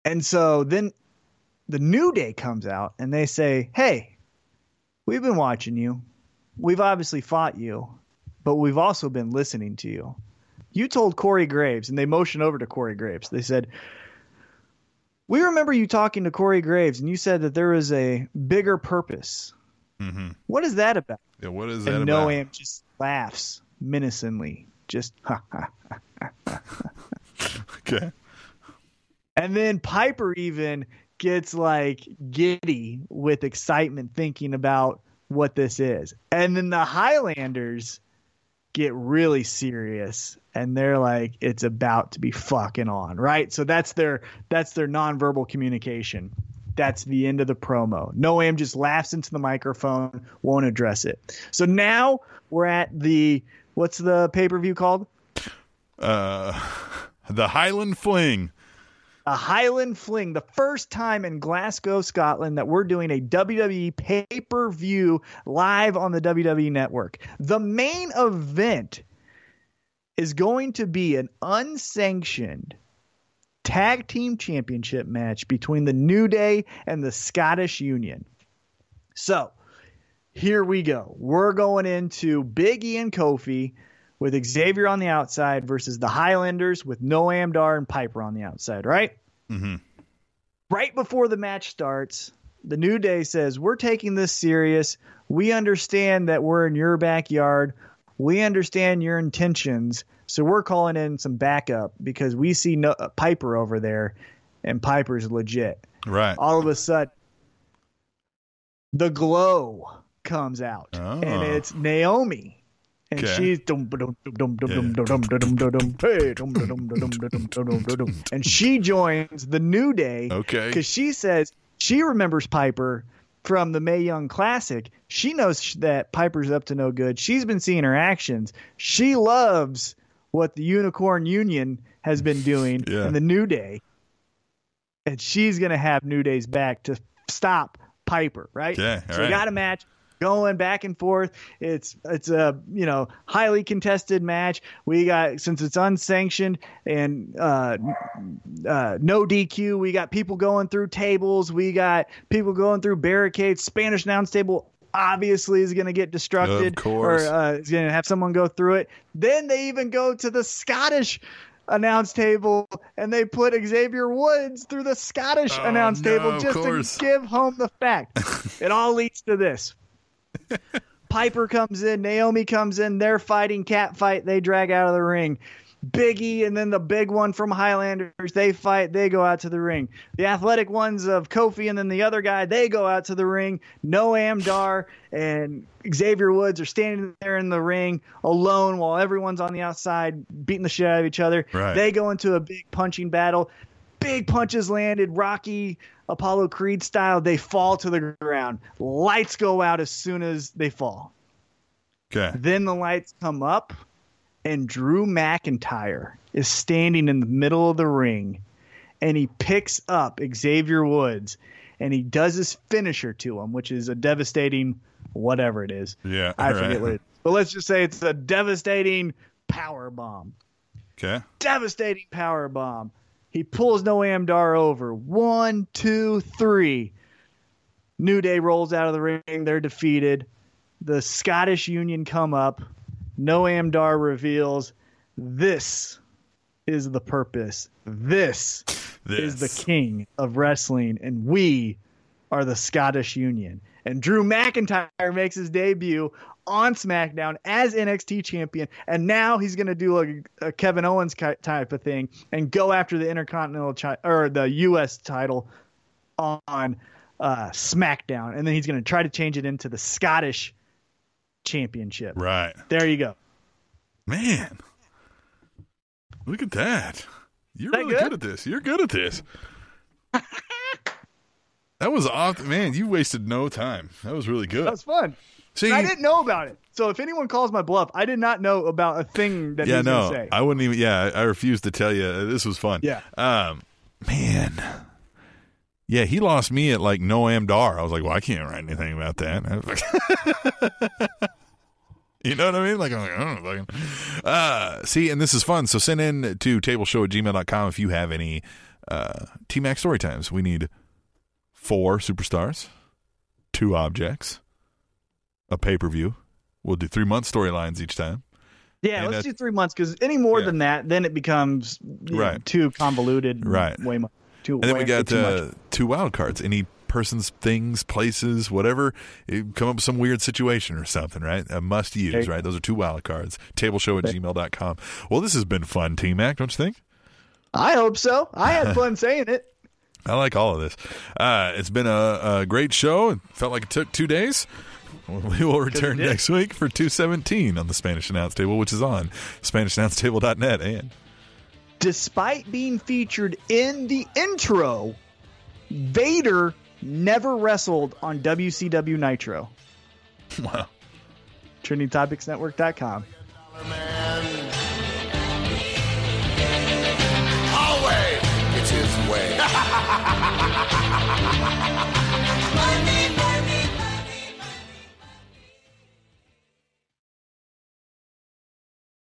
And so then the New Day comes out and they say, Hey, we've been watching you. We've obviously fought you, but we've also been listening to you. You told Corey Graves, and they motioned over to Corey Graves. They said, We remember you talking to Corey Graves, and you said that there is a bigger purpose. Mm-hmm. What is that about? Yeah, what is that And about? Noam just laughs menacingly. Just, ha ha. Okay. And then Piper even gets like giddy with excitement thinking about what this is. And then the Highlanders get really serious and they're like it's about to be fucking on, right? So that's their that's their nonverbal communication. That's the end of the promo. Noam just laughs into the microphone, won't address it. So now we're at the what's the pay-per-view called? Uh, the Highland Fling. a Highland Fling, the first time in Glasgow, Scotland, that we're doing a WWE pay per view live on the WWE network. The main event is going to be an unsanctioned tag team championship match between the New Day and the Scottish Union. So here we go. We're going into Big E and Kofi with Xavier on the outside versus the Highlanders with Noam Dar and Piper on the outside, right? Mm-hmm. Right before the match starts, the New Day says, We're taking this serious. We understand that we're in your backyard. We understand your intentions. So we're calling in some backup because we see no- Piper over there, and Piper's legit. Right. All of a sudden, the glow comes out, Oh. and it's Naomi. And Okay. she's dum dum dum dum dum dum dum dum dum dum hey dum dum dum dum dum dum dum dum dum and she joins the New Day Okay. because she says she remembers Piper from the Mae Young Classic, she knows that Piper's up to no good. She's been seeing her actions. She loves what the Unicorn Union has been doing Yeah. in the New Day. And she's to have New Day's back to stop Piper, right? All so we got a match going back and forth. It's it's a you know highly contested match. We got since it's unsanctioned and uh, uh, no DQ. We got people going through tables. We got people going through barricades. Spanish announce table obviously is going to get destructed Of course. or uh, is going to have someone go through it. Then they even go to the Scottish announce table and they put Xavier Woods through the Scottish Oh, announce no, table just to give home the fact. it all leads to this. Piper comes in, Naomi comes in, they're fighting cat fight, they drag out of the ring. Biggie and then the big one from Highlanders, they fight, they go out to the ring. The athletic ones of Kofi and then the other guy, they go out to the ring. Noam Dar and Xavier Woods are standing there in the ring alone while everyone's on the outside beating the shit out of each other. Right. They go into a big punching battle. Big punches landed, Rocky Apollo Creed style. They fall to the ground. Lights go out as soon as they fall. Okay. Then the lights come up, and Drew McIntyre is standing in the middle of the ring, and he picks up Xavier Woods, and he does his finisher to him, which is a devastating whatever it is. Yeah. I all forget right. what it is. But let's just say it's a devastating power bomb Okay. devastating power bomb. He pulls Noam Dar over. One, two, three. New Day rolls out of the ring. They're defeated. The Scottish Union come up. Noam Dar reveals this is the purpose. This, is the king of wrestling, and we are the Scottish Union. And Drew McIntyre makes his debut on SmackDown as NXT champion, and now he's going to do a, a Kevin Owens type of thing and go after the Intercontinental chi- or the U.S. title on uh, SmackDown, and then he's going to try to change it into the Scottish Championship. Right. There you go. Man. Look at that. You're That really good? good? at this. You're good at this. that was off. Man, you wasted no time. That was really good. That was fun. See, I didn't know about it. So if anyone calls my bluff, I did not know about a thing that yeah, he's no, going to say. I wouldn't even. Yeah, I refuse to tell you. This was fun. Yeah. Um, man. Yeah, he lost me at like Noam Dar. I was like, well, I can't write anything about that. I was like- you know what I mean? Like, I'm like, I don't know. fucking- Uh, see, and this is fun. So send in to tableshow at gmail.com if you have any uh, T Mac story times. We need four superstars, two objects, a pay per view. We'll do three month storylines each time. Yeah, And let's do three months because any more Yeah. than that, then it becomes you know, Right. too convoluted. Right. Way much. Too, And then we got uh, two wild cards. Any persons, things, places, whatever. You come up with some weird situation or something, right? A must use, Okay. right? Those are two wild cards. Tableshow at gmail.com. Well, this has been fun, T Mac, don't you think? I hope so. I had fun saying it. I like all of this. Uh, it's been a, a great show. It felt like it took two days. We will return next week for 217 on the Spanish Announce Table, which is on SpanishAnnounceTable.net. And despite being featured in the intro, Vader never wrestled on WCW Nitro. Wow. TrendingTopicsNetwork.com. Always, it's his way.